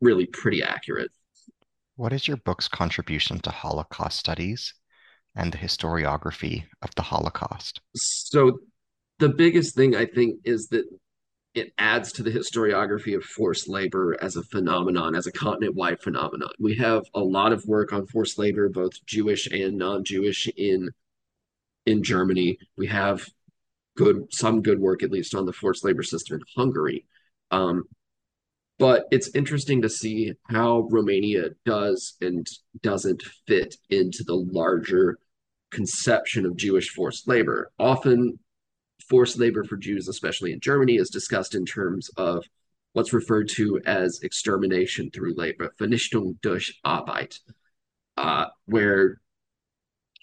really pretty accurate. What is your book's contribution to Holocaust studies and the historiography of the Holocaust? So the biggest thing I think is that it adds to the historiography of forced labor as a phenomenon, as a continent wide phenomenon. We have a lot of work on forced labor, both Jewish and non Jewish, in in Germany. We have good some good work at least on the forced labor system in Hungary. Um, but it's interesting to see how Romania does and doesn't fit into the larger conception of Jewish forced labor. Often forced labor for Jews, especially in Germany, is discussed in terms of what's referred to as extermination through labor, Vernichtung durch Arbeit, uh, where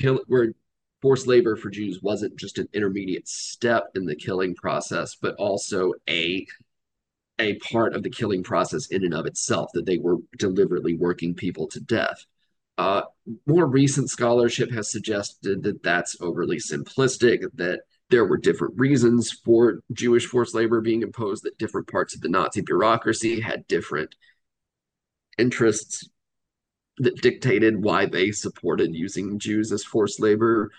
kill, where forced labor for Jews wasn't just an intermediate step in the killing process, but also a a part of the killing process in and of itself, that they were deliberately working people to death. Uh, more recent scholarship has suggested that that's overly simplistic, that there were different reasons for Jewish forced labor being imposed, that different parts of the Nazi bureaucracy had different interests that dictated why they supported using Jews as forced labor.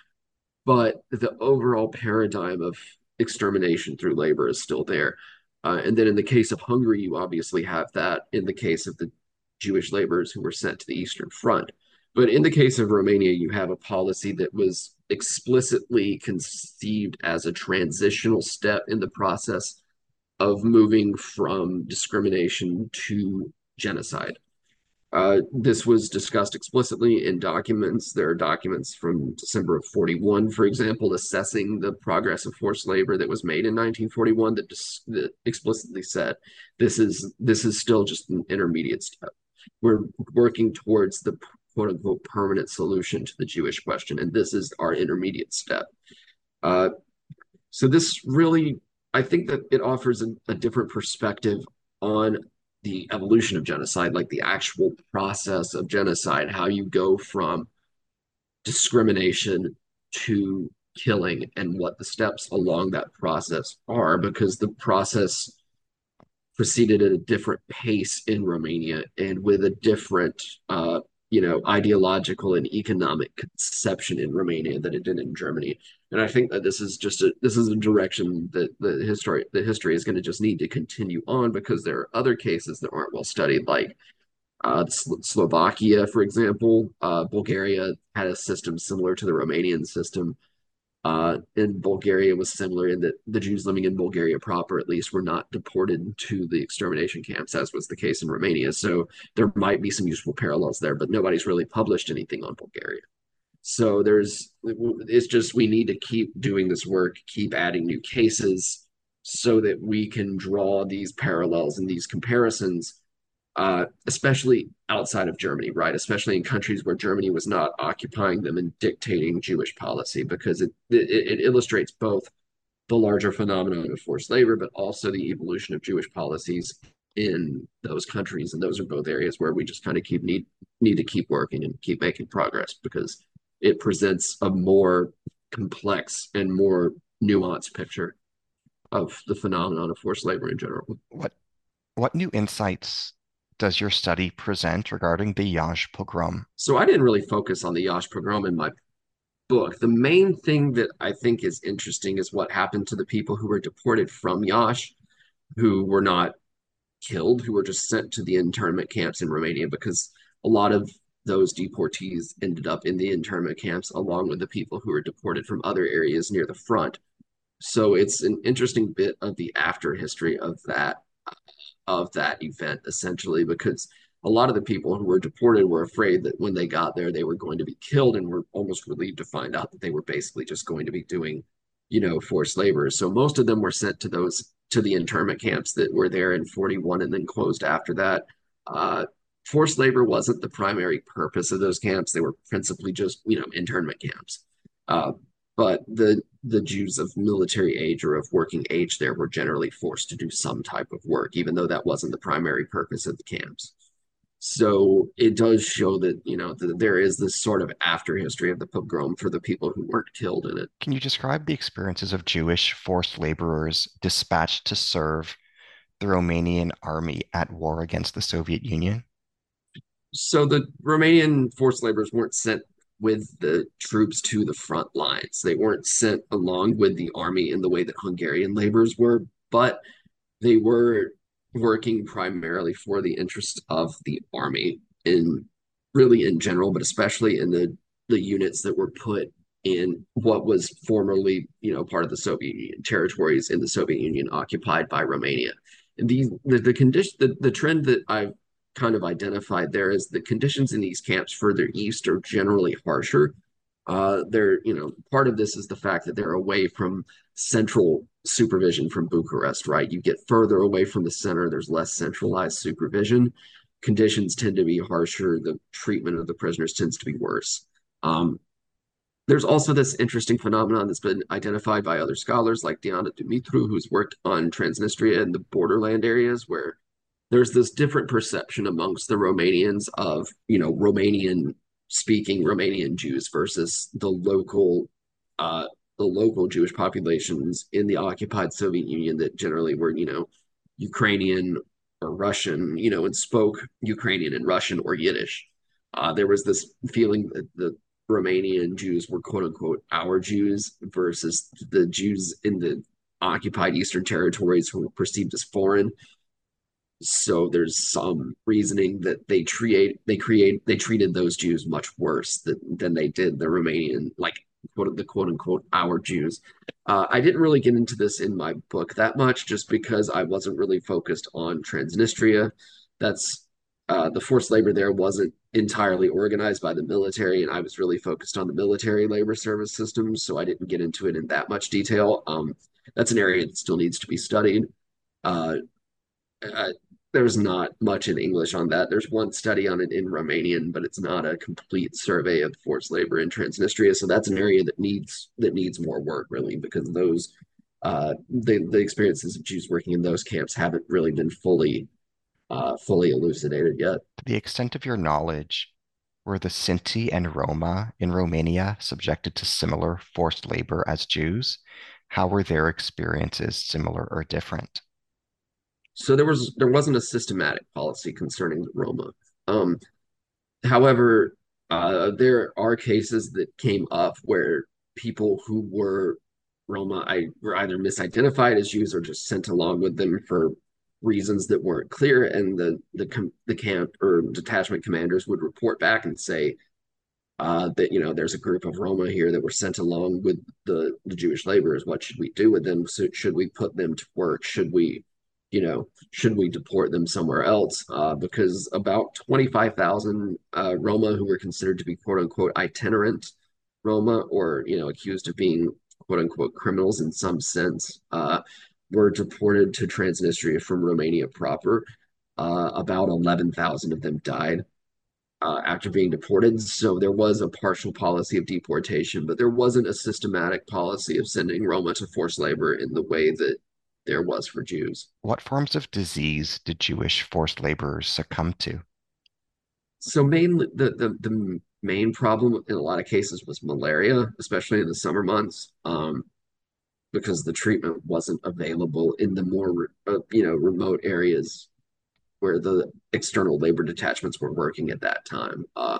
But the overall paradigm of extermination through labor is still there. Uh, and then in the case of Hungary, you obviously have that in the case of the Jewish laborers who were sent to the Eastern Front. But in the case of Romania, you have a policy that was explicitly conceived as a transitional step in the process of moving from discrimination to genocide. Uh, this was discussed explicitly in documents. There are documents from December of 41, for example, assessing the progress of forced labor that was made in 1941 that, dis- that explicitly said this is this is still just an intermediate step. We're working towards the quote unquote permanent solution to the Jewish question. And this is our intermediate step. Uh, so, this really, I think that it offers a, a different perspective on the evolution of genocide, like the actual process of genocide, how you go from discrimination to killing and what the steps along that process are, because the process proceeded at a different pace in Romania and with a different uh, you know, ideological and economic conception in Romania that it did in Germany. And I think that this is just a this is a direction that the history the history is going to just need to continue on because there are other cases that aren't well studied, like uh, Slovakia, for example. Uh, Bulgaria had a system similar to the Romanian system uh, in Bulgaria was similar in that the Jews living in Bulgaria proper, at least, were not deported to the extermination camps, as was the case in Romania. So there might be some useful parallels there, but nobody's really published anything on Bulgaria. So there's, it's just we need to keep doing this work, keep adding new cases so that we can draw these parallels and these comparisons uh, especially outside of Germany, right? Especially in countries where Germany was not occupying them and dictating Jewish policy, because it, it, it illustrates both the larger phenomenon of forced labor, but also the evolution of Jewish policies in those countries. And those are both areas where we just kind of keep need need to keep working and keep making progress because it presents a more complex and more nuanced picture of the phenomenon of forced labor in general. What what new insights does your study present regarding the Iași pogrom? So I didn't really focus on the Iași pogrom in my book. The main thing that I think is interesting is what happened to the people who were deported from Iași, who were not killed who were just sent to the internment camps in Romania because a lot of those deportees ended up in the internment camps along with the people who were deported from other areas near the front. So it's an interesting bit of the after history of that of that event essentially because a lot of the people who were deported were afraid that when they got there they were going to be killed and were almost relieved to find out that they were basically just going to be doing you know forced labor. So most of them were sent to those to the internment camps that were there in 41 and then closed after that. Uh, forced labor wasn't the primary purpose of those camps. They were principally just you know internment camps. Uh, but the the Jews of military age or of working age there were generally forced to do some type of work, even though that wasn't the primary purpose of the camps. So it does show that you know that there is this sort of after history of the pogrom for the people who weren't killed in it. Can you describe the experiences of Jewish forced laborers dispatched to serve the Romanian army at war against the Soviet Union? So the Romanian forced laborers weren't sent with the troops to the front lines. They weren't sent along with the army in the way that Hungarian laborers were, but they were working primarily for the interest of the army in really in general, but especially in the the units that were put in what was formerly, you know, part of the Soviet Union territories in the Soviet Union occupied by Romania. And the the, the condition the, the trend that I've kind of identified there is the conditions in these camps further east are generally harsher. Uh, they're, you know, part of this is the fact that they're away from central supervision from Bucharest, right? You get further away from the center, there's less centralized supervision. Conditions tend to be harsher. The treatment of the prisoners tends to be worse. Um, there's also this interesting phenomenon that's been identified by other scholars like Diana Dumitru, who's worked on Transnistria and the borderland areas where there's this different perception amongst the Romanians of, you know, Romanian speaking Romanian Jews versus the local uh, the local Jewish populations in the occupied Soviet Union that generally were, you know, Ukrainian or Russian, you know, and spoke Ukrainian and Russian or Yiddish. Uh, there was this feeling that the Romanian Jews were quote unquote our Jews versus the Jews in the occupied Eastern territories who were perceived as foreign so there's some reasoning that they create they create they treated those Jews much worse than, than they did the Romanian like quote the quote unquote our Jews. Uh, I didn't really get into this in my book that much just because I wasn't really focused on Transnistria. That's uh, the forced labor there wasn't entirely organized by the military, and I was really focused on the military labor service system, so I didn't get into it in that much detail. Um, that's an area that still needs to be studied. Uh, uh there's not much in English on that. There's one study on it in Romanian, but it's not a complete survey of forced labor in Transnistria. So that's an area that needs that needs more work, really, because those uh, the the experiences of Jews working in those camps haven't really been fully uh, fully elucidated yet. To the extent of your knowledge, were the Sinti and Roma in Romania subjected to similar forced labor as Jews? How were their experiences similar or different? So there was there wasn't a systematic policy concerning Roma. Um, however, uh, there are cases that came up where people who were Roma I, were either misidentified as Jews or just sent along with them for reasons that weren't clear, and the the the camp or detachment commanders would report back and say uh, that you know there's a group of Roma here that were sent along with the the Jewish laborers. What should we do with them? So should we put them to work? Should we you know, should we deport them somewhere else? Uh, because about 25,000 uh, Roma who were considered to be quote unquote itinerant Roma or, you know, accused of being quote unquote criminals in some sense uh, were deported to Transnistria from Romania proper. Uh, about 11,000 of them died. Uh, after being deported. So there was a partial policy of deportation, but there wasn't a systematic policy of sending Roma to forced labor in the way that there was for Jews. What forms of disease did Jewish forced laborers succumb to? So mainly the, the, the main problem in a lot of cases was malaria, especially in the summer months, um, because the treatment wasn't available in the more uh, you know remote areas where the external labor detachments were working at that time. Uh,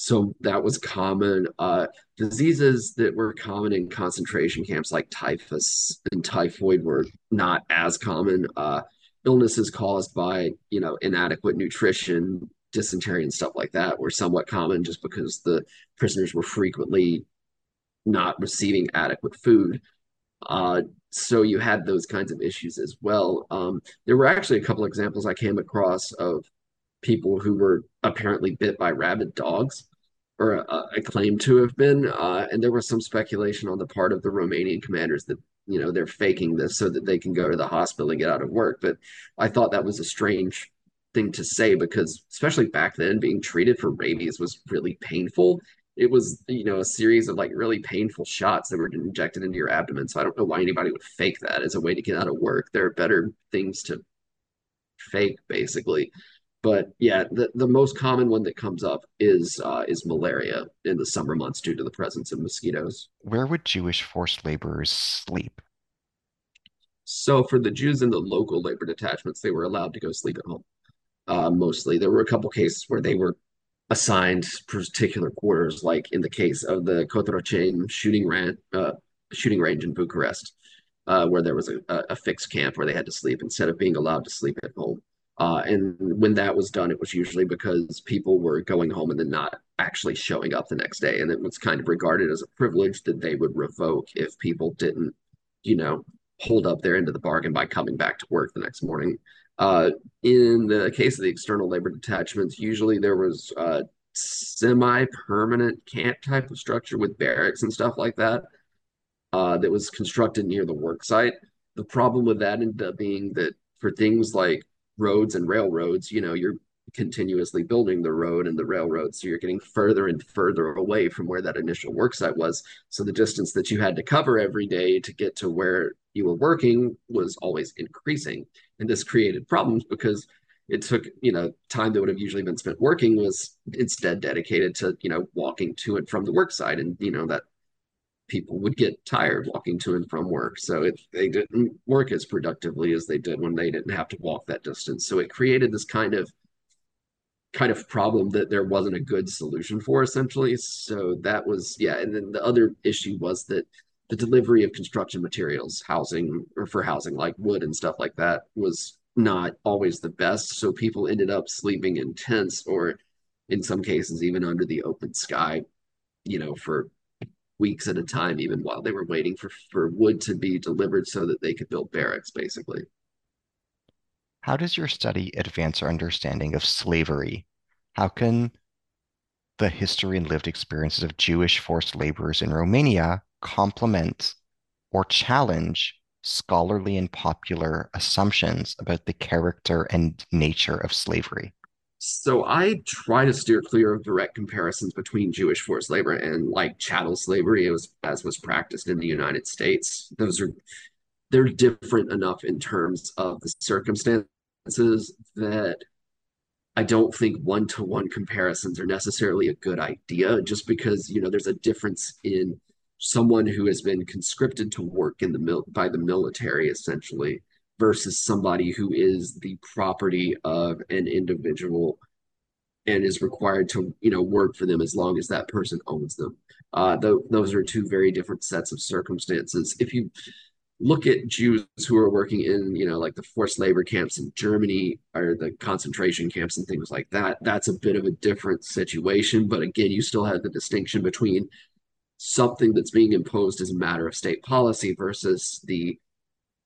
so that was common. Uh, diseases that were common in concentration camps like typhus and typhoid were not as common. Uh, illnesses caused by you know inadequate nutrition, dysentery, and stuff like that were somewhat common just because the prisoners were frequently not receiving adequate food. Uh, so you had those kinds of issues as well. Um, there were actually a couple examples I came across of people who were apparently bit by rabid dogs or uh, claimed to have been. Uh, and there was some speculation on the part of the Romanian commanders that you know they're faking this so that they can go to the hospital and get out of work. But I thought that was a strange thing to say because especially back then being treated for rabies was really painful it was you know a series of like really painful shots that were injected into your abdomen so i don't know why anybody would fake that as a way to get out of work there are better things to fake basically but yeah, the, the most common one that comes up is uh, is malaria in the summer months due to the presence of mosquitoes. Where would Jewish forced laborers sleep? So for the Jews in the local labor detachments, they were allowed to go sleep at home. Uh, mostly, there were a couple cases where they were assigned particular quarters, like in the case of the Cotroceni shooting range, uh, shooting range in Bucharest, uh, where there was a, a, fixed camp where they had to sleep instead of being allowed to sleep at home. Uh, and when that was done, it was usually because people were going home and then not actually showing up the next day. And it was kind of regarded as a privilege that they would revoke if people didn't, you know, hold up their end of the bargain by coming back to work the next morning. Uh, in the case of the external labor detachments, usually there was a semi-permanent camp type of structure with barracks and stuff like that uh, that was constructed near the work site. The problem with that ended up being that for things like roads and railroads, you know, you're continuously building the road and the railroad. So you're getting further and further away from where that initial work site was. So the distance that you had to cover every day to get to where you were working was always increasing. And this created problems because it took, you know, time that would have usually been spent working was instead dedicated to, you know, walking to and from the work site. And, you know, that people would get tired walking to and from work. So it, they didn't work as productively as they did when they didn't have to walk that distance. So it created this kind of kind of problem that there wasn't a good solution for essentially. So that was yeah. And then the other issue was that the delivery of construction materials, housing or for housing like wood and stuff like that was not always the best. So people ended up sleeping in tents or in some cases even under the open sky, you know, for weeks at a time, even while they were waiting for, for wood to be delivered so that they could build barracks, basically. How does your study advance our understanding of slavery? How can the history and lived experiences of Jewish forced laborers in Romania complement or challenge scholarly and popular assumptions about the character and nature of slavery? So I try to steer clear of direct comparisons between Jewish forced labor and like chattel slavery as, as was practiced in the United States. Those are they're different enough in terms of the circumstances that I don't think one-to-one comparisons are necessarily a good idea just because you know there's a difference in someone who has been conscripted to work in the mil- by the military essentially versus somebody who is the property of an individual and is required to you know work for them as long as that person owns them. Uh, th- those are two very different sets of circumstances. If you look at jews who are working in you know like the forced labor camps in germany or the concentration camps and things like that that's a bit of a different situation. But again you still have the distinction between something that's being imposed as a matter of state policy versus the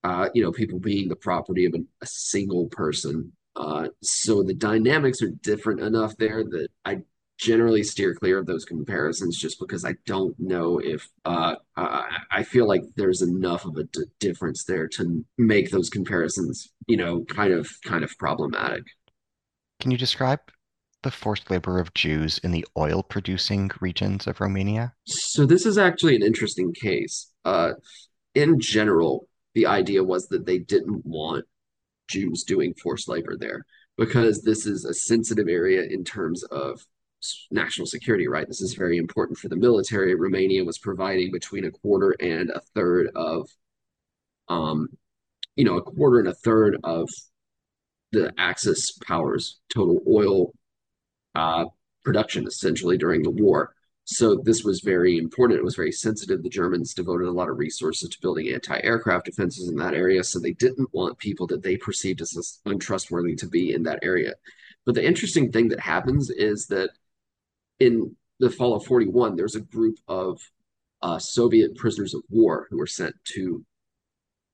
uh, you know, people being the property of a, a single person. Uh, so the dynamics are different enough there that I generally steer clear of those comparisons just because I don't know if uh, I feel like there's enough of a d- difference there to make those comparisons, you know, kind of kind of problematic. Can you describe the forced labor of Jews in the oil producing regions of Romania? So this is actually an interesting case. Uh, in general, the idea was that they didn't want Jews doing forced labor there because this is a sensitive area in terms of national security, right? This is very important for the military. Romania was providing between a quarter and a third of, um, you know, a quarter and a third of the Axis powers' total oil uh, production, essentially during the war. So this was very important. It was very sensitive. The Germans devoted a lot of resources to building anti-aircraft defenses in that area, so they didn't want people that they perceived as untrustworthy to be in that area. But the interesting thing that happens is that in the fall of 41, there's a group of uh, Soviet prisoners of war who were sent to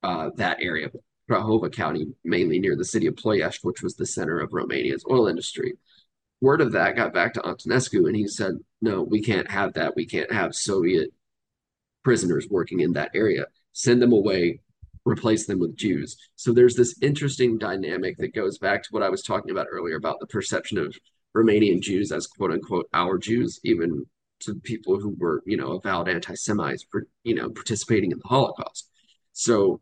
uh, that area, Prahova County, mainly near the city of Ploiești, which was the center of Romania's oil industry. Word of that got back to Antonescu, and he said, No, we can't have that. We can't have Soviet prisoners working in that area. Send them away, replace them with Jews. So there's this interesting dynamic that goes back to what I was talking about earlier about the perception of Romanian Jews as quote unquote our Jews, even to people who were, you know, avowed anti-Semites, you know, participating in the Holocaust. So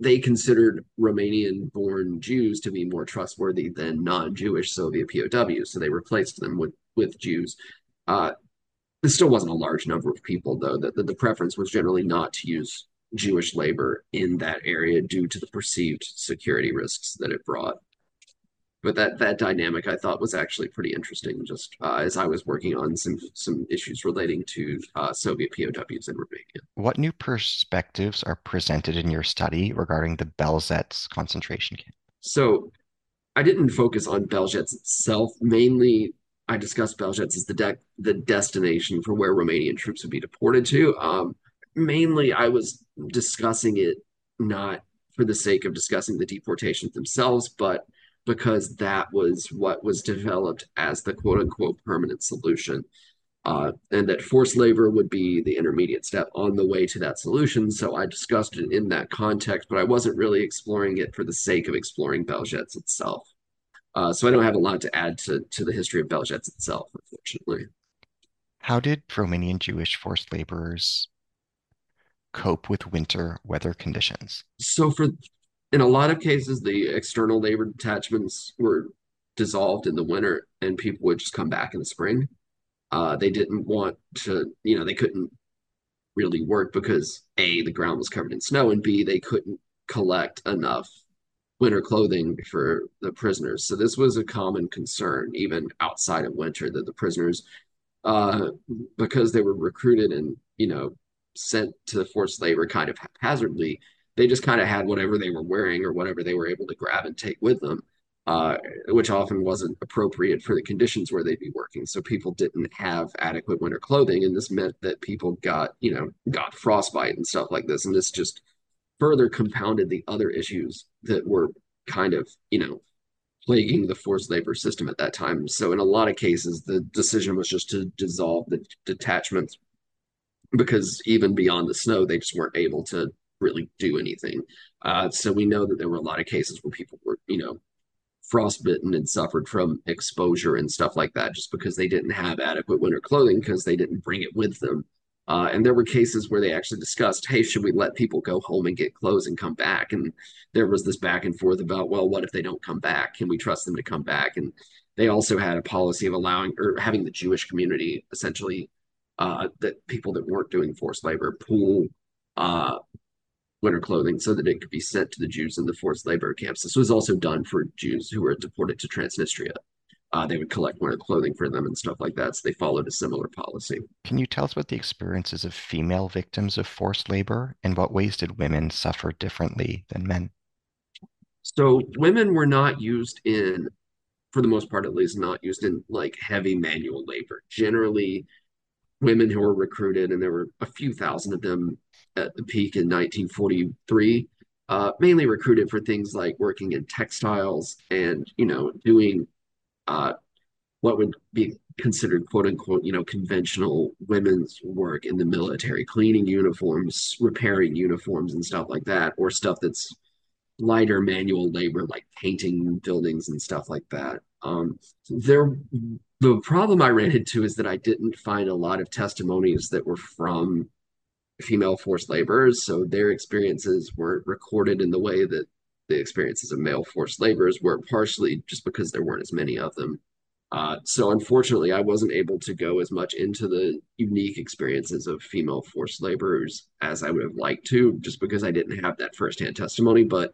they considered Romanian-born Jews to be more trustworthy than non-Jewish Soviet POWs, so they replaced them with with Jews. Uh, this still wasn't a large number of people, though. That the, the preference was generally not to use Jewish labor in that area due to the perceived security risks that it brought but that that dynamic I thought was actually pretty interesting. Just uh, as I was working on some some issues relating to uh, Soviet POWs in Romania. What new perspectives are presented in your study regarding the Belzec concentration camp? So, I didn't focus on Belzec itself. Mainly, I discussed Belzec as the de- the destination for where Romanian troops would be deported to. Um, mainly, I was discussing it not for the sake of discussing the deportations themselves, but because that was what was developed as the quote unquote permanent solution. Uh, and that forced labor would be the intermediate step on the way to that solution. So I discussed it in that context, but I wasn't really exploring it for the sake of exploring Belzec itself. Uh, so I don't have a lot to add to, to the history of Belzec itself, unfortunately. How did Romanian Jewish forced laborers cope with winter weather conditions? So for in a lot of cases, the external labor detachments were dissolved in the winter and people would just come back in the spring. Uh, they didn't want to, you know, they couldn't really work because A, the ground was covered in snow, and B, they couldn't collect enough winter clothing for the prisoners. So this was a common concern, even outside of winter, that the prisoners, uh, because they were recruited and, you know, sent to the forced labor kind of haphazardly, they just kind of had whatever they were wearing or whatever they were able to grab and take with them, uh, which often wasn't appropriate for the conditions where they'd be working. So people didn't have adequate winter clothing, and this meant that people got, you know, got frostbite and stuff like this. And this just further compounded the other issues that were kind of, you know, plaguing the forced labor system at that time. So in a lot of cases, the decision was just to dissolve the detachments because even beyond the snow, they just weren't able to really do anything. Uh, so we know that there were a lot of cases where people were, you know, frostbitten and suffered from exposure and stuff like that just because they didn't have adequate winter clothing because they didn't bring it with them. Uh, and there were cases where they actually discussed, hey, should we let people go home and get clothes and come back? And there was this back and forth about, well, what if they don't come back? Can we trust them to come back? And they also had a policy of allowing or having the Jewish community essentially uh, that people that weren't doing forced labor pool uh, winter clothing so that it could be sent to the Jews in the forced labor camps. This was also done for Jews who were deported to Transnistria. Uh, they would collect winter clothing for them and stuff like that. So they followed a similar policy. Can you tell us about the experiences of female victims of forced labor and what ways did women suffer differently than men? So women were not used in, for the most part at least, not used in like heavy manual labor. Generally, women who were recruited, and there were a few thousand of them at the peak in 1943, uh, mainly recruited for things like working in textiles and, you know, doing uh, what would be considered quote unquote, you know, conventional women's work in the military, cleaning uniforms, repairing uniforms and stuff like that, or stuff that's lighter manual labor like painting buildings and stuff like that. Um, there, the problem I ran into is that I didn't find a lot of testimonies that were from female forced laborers, so their experiences weren't recorded in the way that the experiences of male forced laborers were, partially just because there weren't as many of them. Uh, so unfortunately, I wasn't able to go as much into the unique experiences of female forced laborers as I would have liked to, just because I didn't have that firsthand testimony. But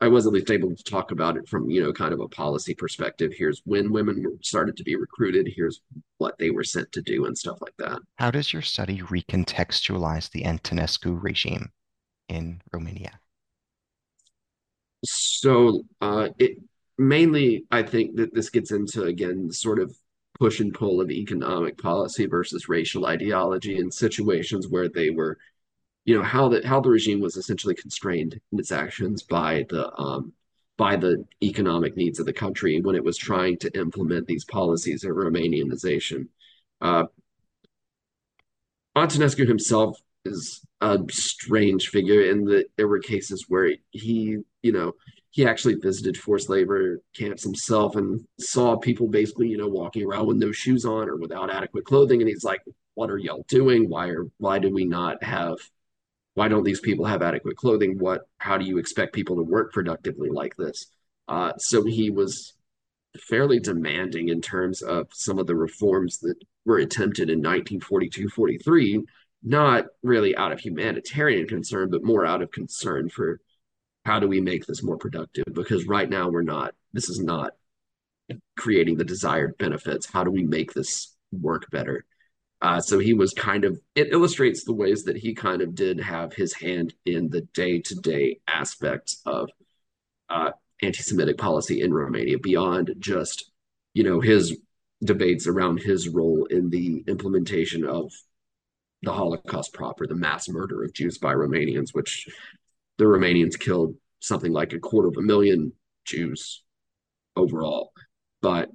I was at least able to talk about it from, you know, kind of a policy perspective. Here's when women started to be recruited. Here's what they were sent to do and stuff like that. How does your study recontextualize the Antonescu regime in Romania? So uh, it mainly, I think that this gets into again sort of push and pull of economic policy versus racial ideology in situations where they were you know how the how the regime was essentially constrained in its actions by the um, by the economic needs of the country when it was trying to implement these policies of Romanianization. Uh, Antonescu himself is a strange figure in that there were cases where he, you know, he actually visited forced labor camps himself and saw people basically, you know, walking around with no shoes on or without adequate clothing. And he's like, what are y'all doing? Why are why do we not have why don't these people have adequate clothing? What, how do you expect people to work productively like this? Uh, so he was fairly demanding in terms of some of the reforms that were attempted in 1942 43, not really out of humanitarian concern, but more out of concern for how do we make this more productive? Because right now we're not, this is not creating the desired benefits. How do we make this work better? Uh, so he was kind of, it illustrates the ways that he kind of did have his hand in the day to day aspects of uh, anti Semitic policy in Romania beyond just, you know, his debates around his role in the implementation of the Holocaust proper, the mass murder of Jews by Romanians, which the Romanians killed something like a quarter of a million Jews overall. But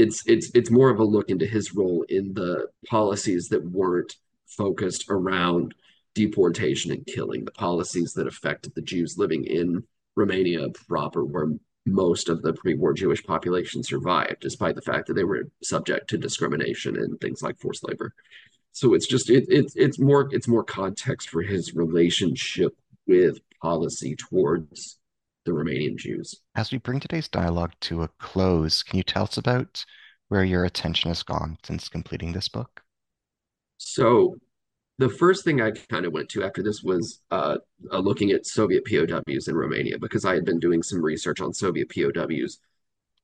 it's it's it's more of a look into his role in the policies that weren't focused around deportation and killing, the policies that affected the Jews living in Romania proper, where most of the pre-war Jewish population survived, despite the fact that they were subject to discrimination and things like forced labor. So it's just it, it it's more it's more context for his relationship with policy towards the Romanian Jews. As we bring today's dialogue to a close, can you tell us about where your attention has gone since completing this book? So, the first thing I kind of went to after this was uh, uh, looking at Soviet POWs in Romania because I had been doing some research on Soviet POWs,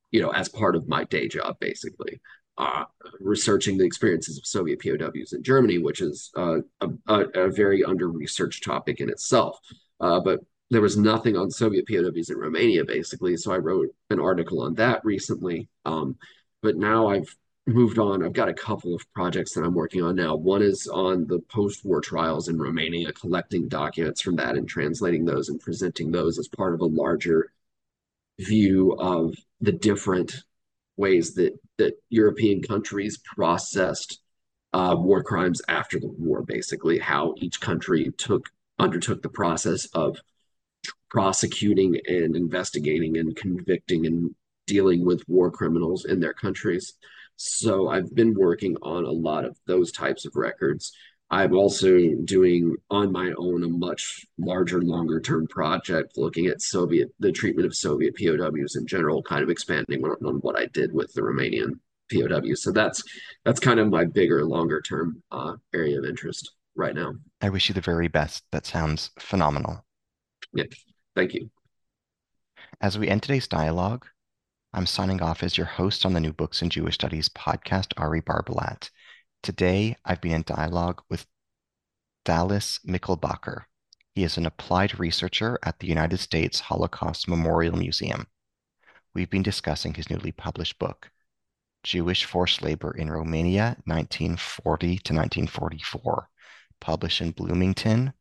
you know, as part of my day job, basically. Uh, researching the experiences of Soviet POWs in Germany, which is uh, a, a, a, very under researched topic in itself. Uh, but there was nothing on Soviet POWs in Romania, basically. So I wrote an article on that recently. Um, but now I've moved on. I've got a couple of projects that I'm working on now. One is on the post war trials in Romania, collecting documents from that and translating those and presenting those as part of a larger view of the different ways that, that European countries processed uh, war crimes after the war, basically, how each country took undertook the process of prosecuting and investigating and convicting and dealing with war criminals in their countries. So I've been working on a lot of those types of records. I'm also doing on my own a much larger, longer term project looking at Soviet, the treatment of Soviet POWs in general, kind of expanding on, on what I did with the Romanian POWs. So that's that's kind of my bigger, longer term uh, area of interest right now. I wish you the very best. That sounds phenomenal. Yeah, thank you. As we end today's dialogue, I'm signing off as your host on the New Books in Jewish Studies podcast, Ari Barbalat. Today, I've been in dialogue with Dallas Michelbacher. He is an applied researcher at the United States Holocaust Memorial Museum. We've been discussing his newly published book, Jewish Forced Labor in Romania, 1940 to 1944, published in Bloomington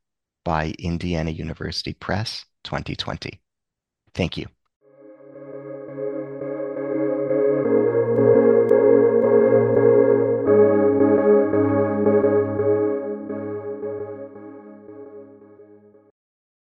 by Indiana University Press, 2020. Thank you.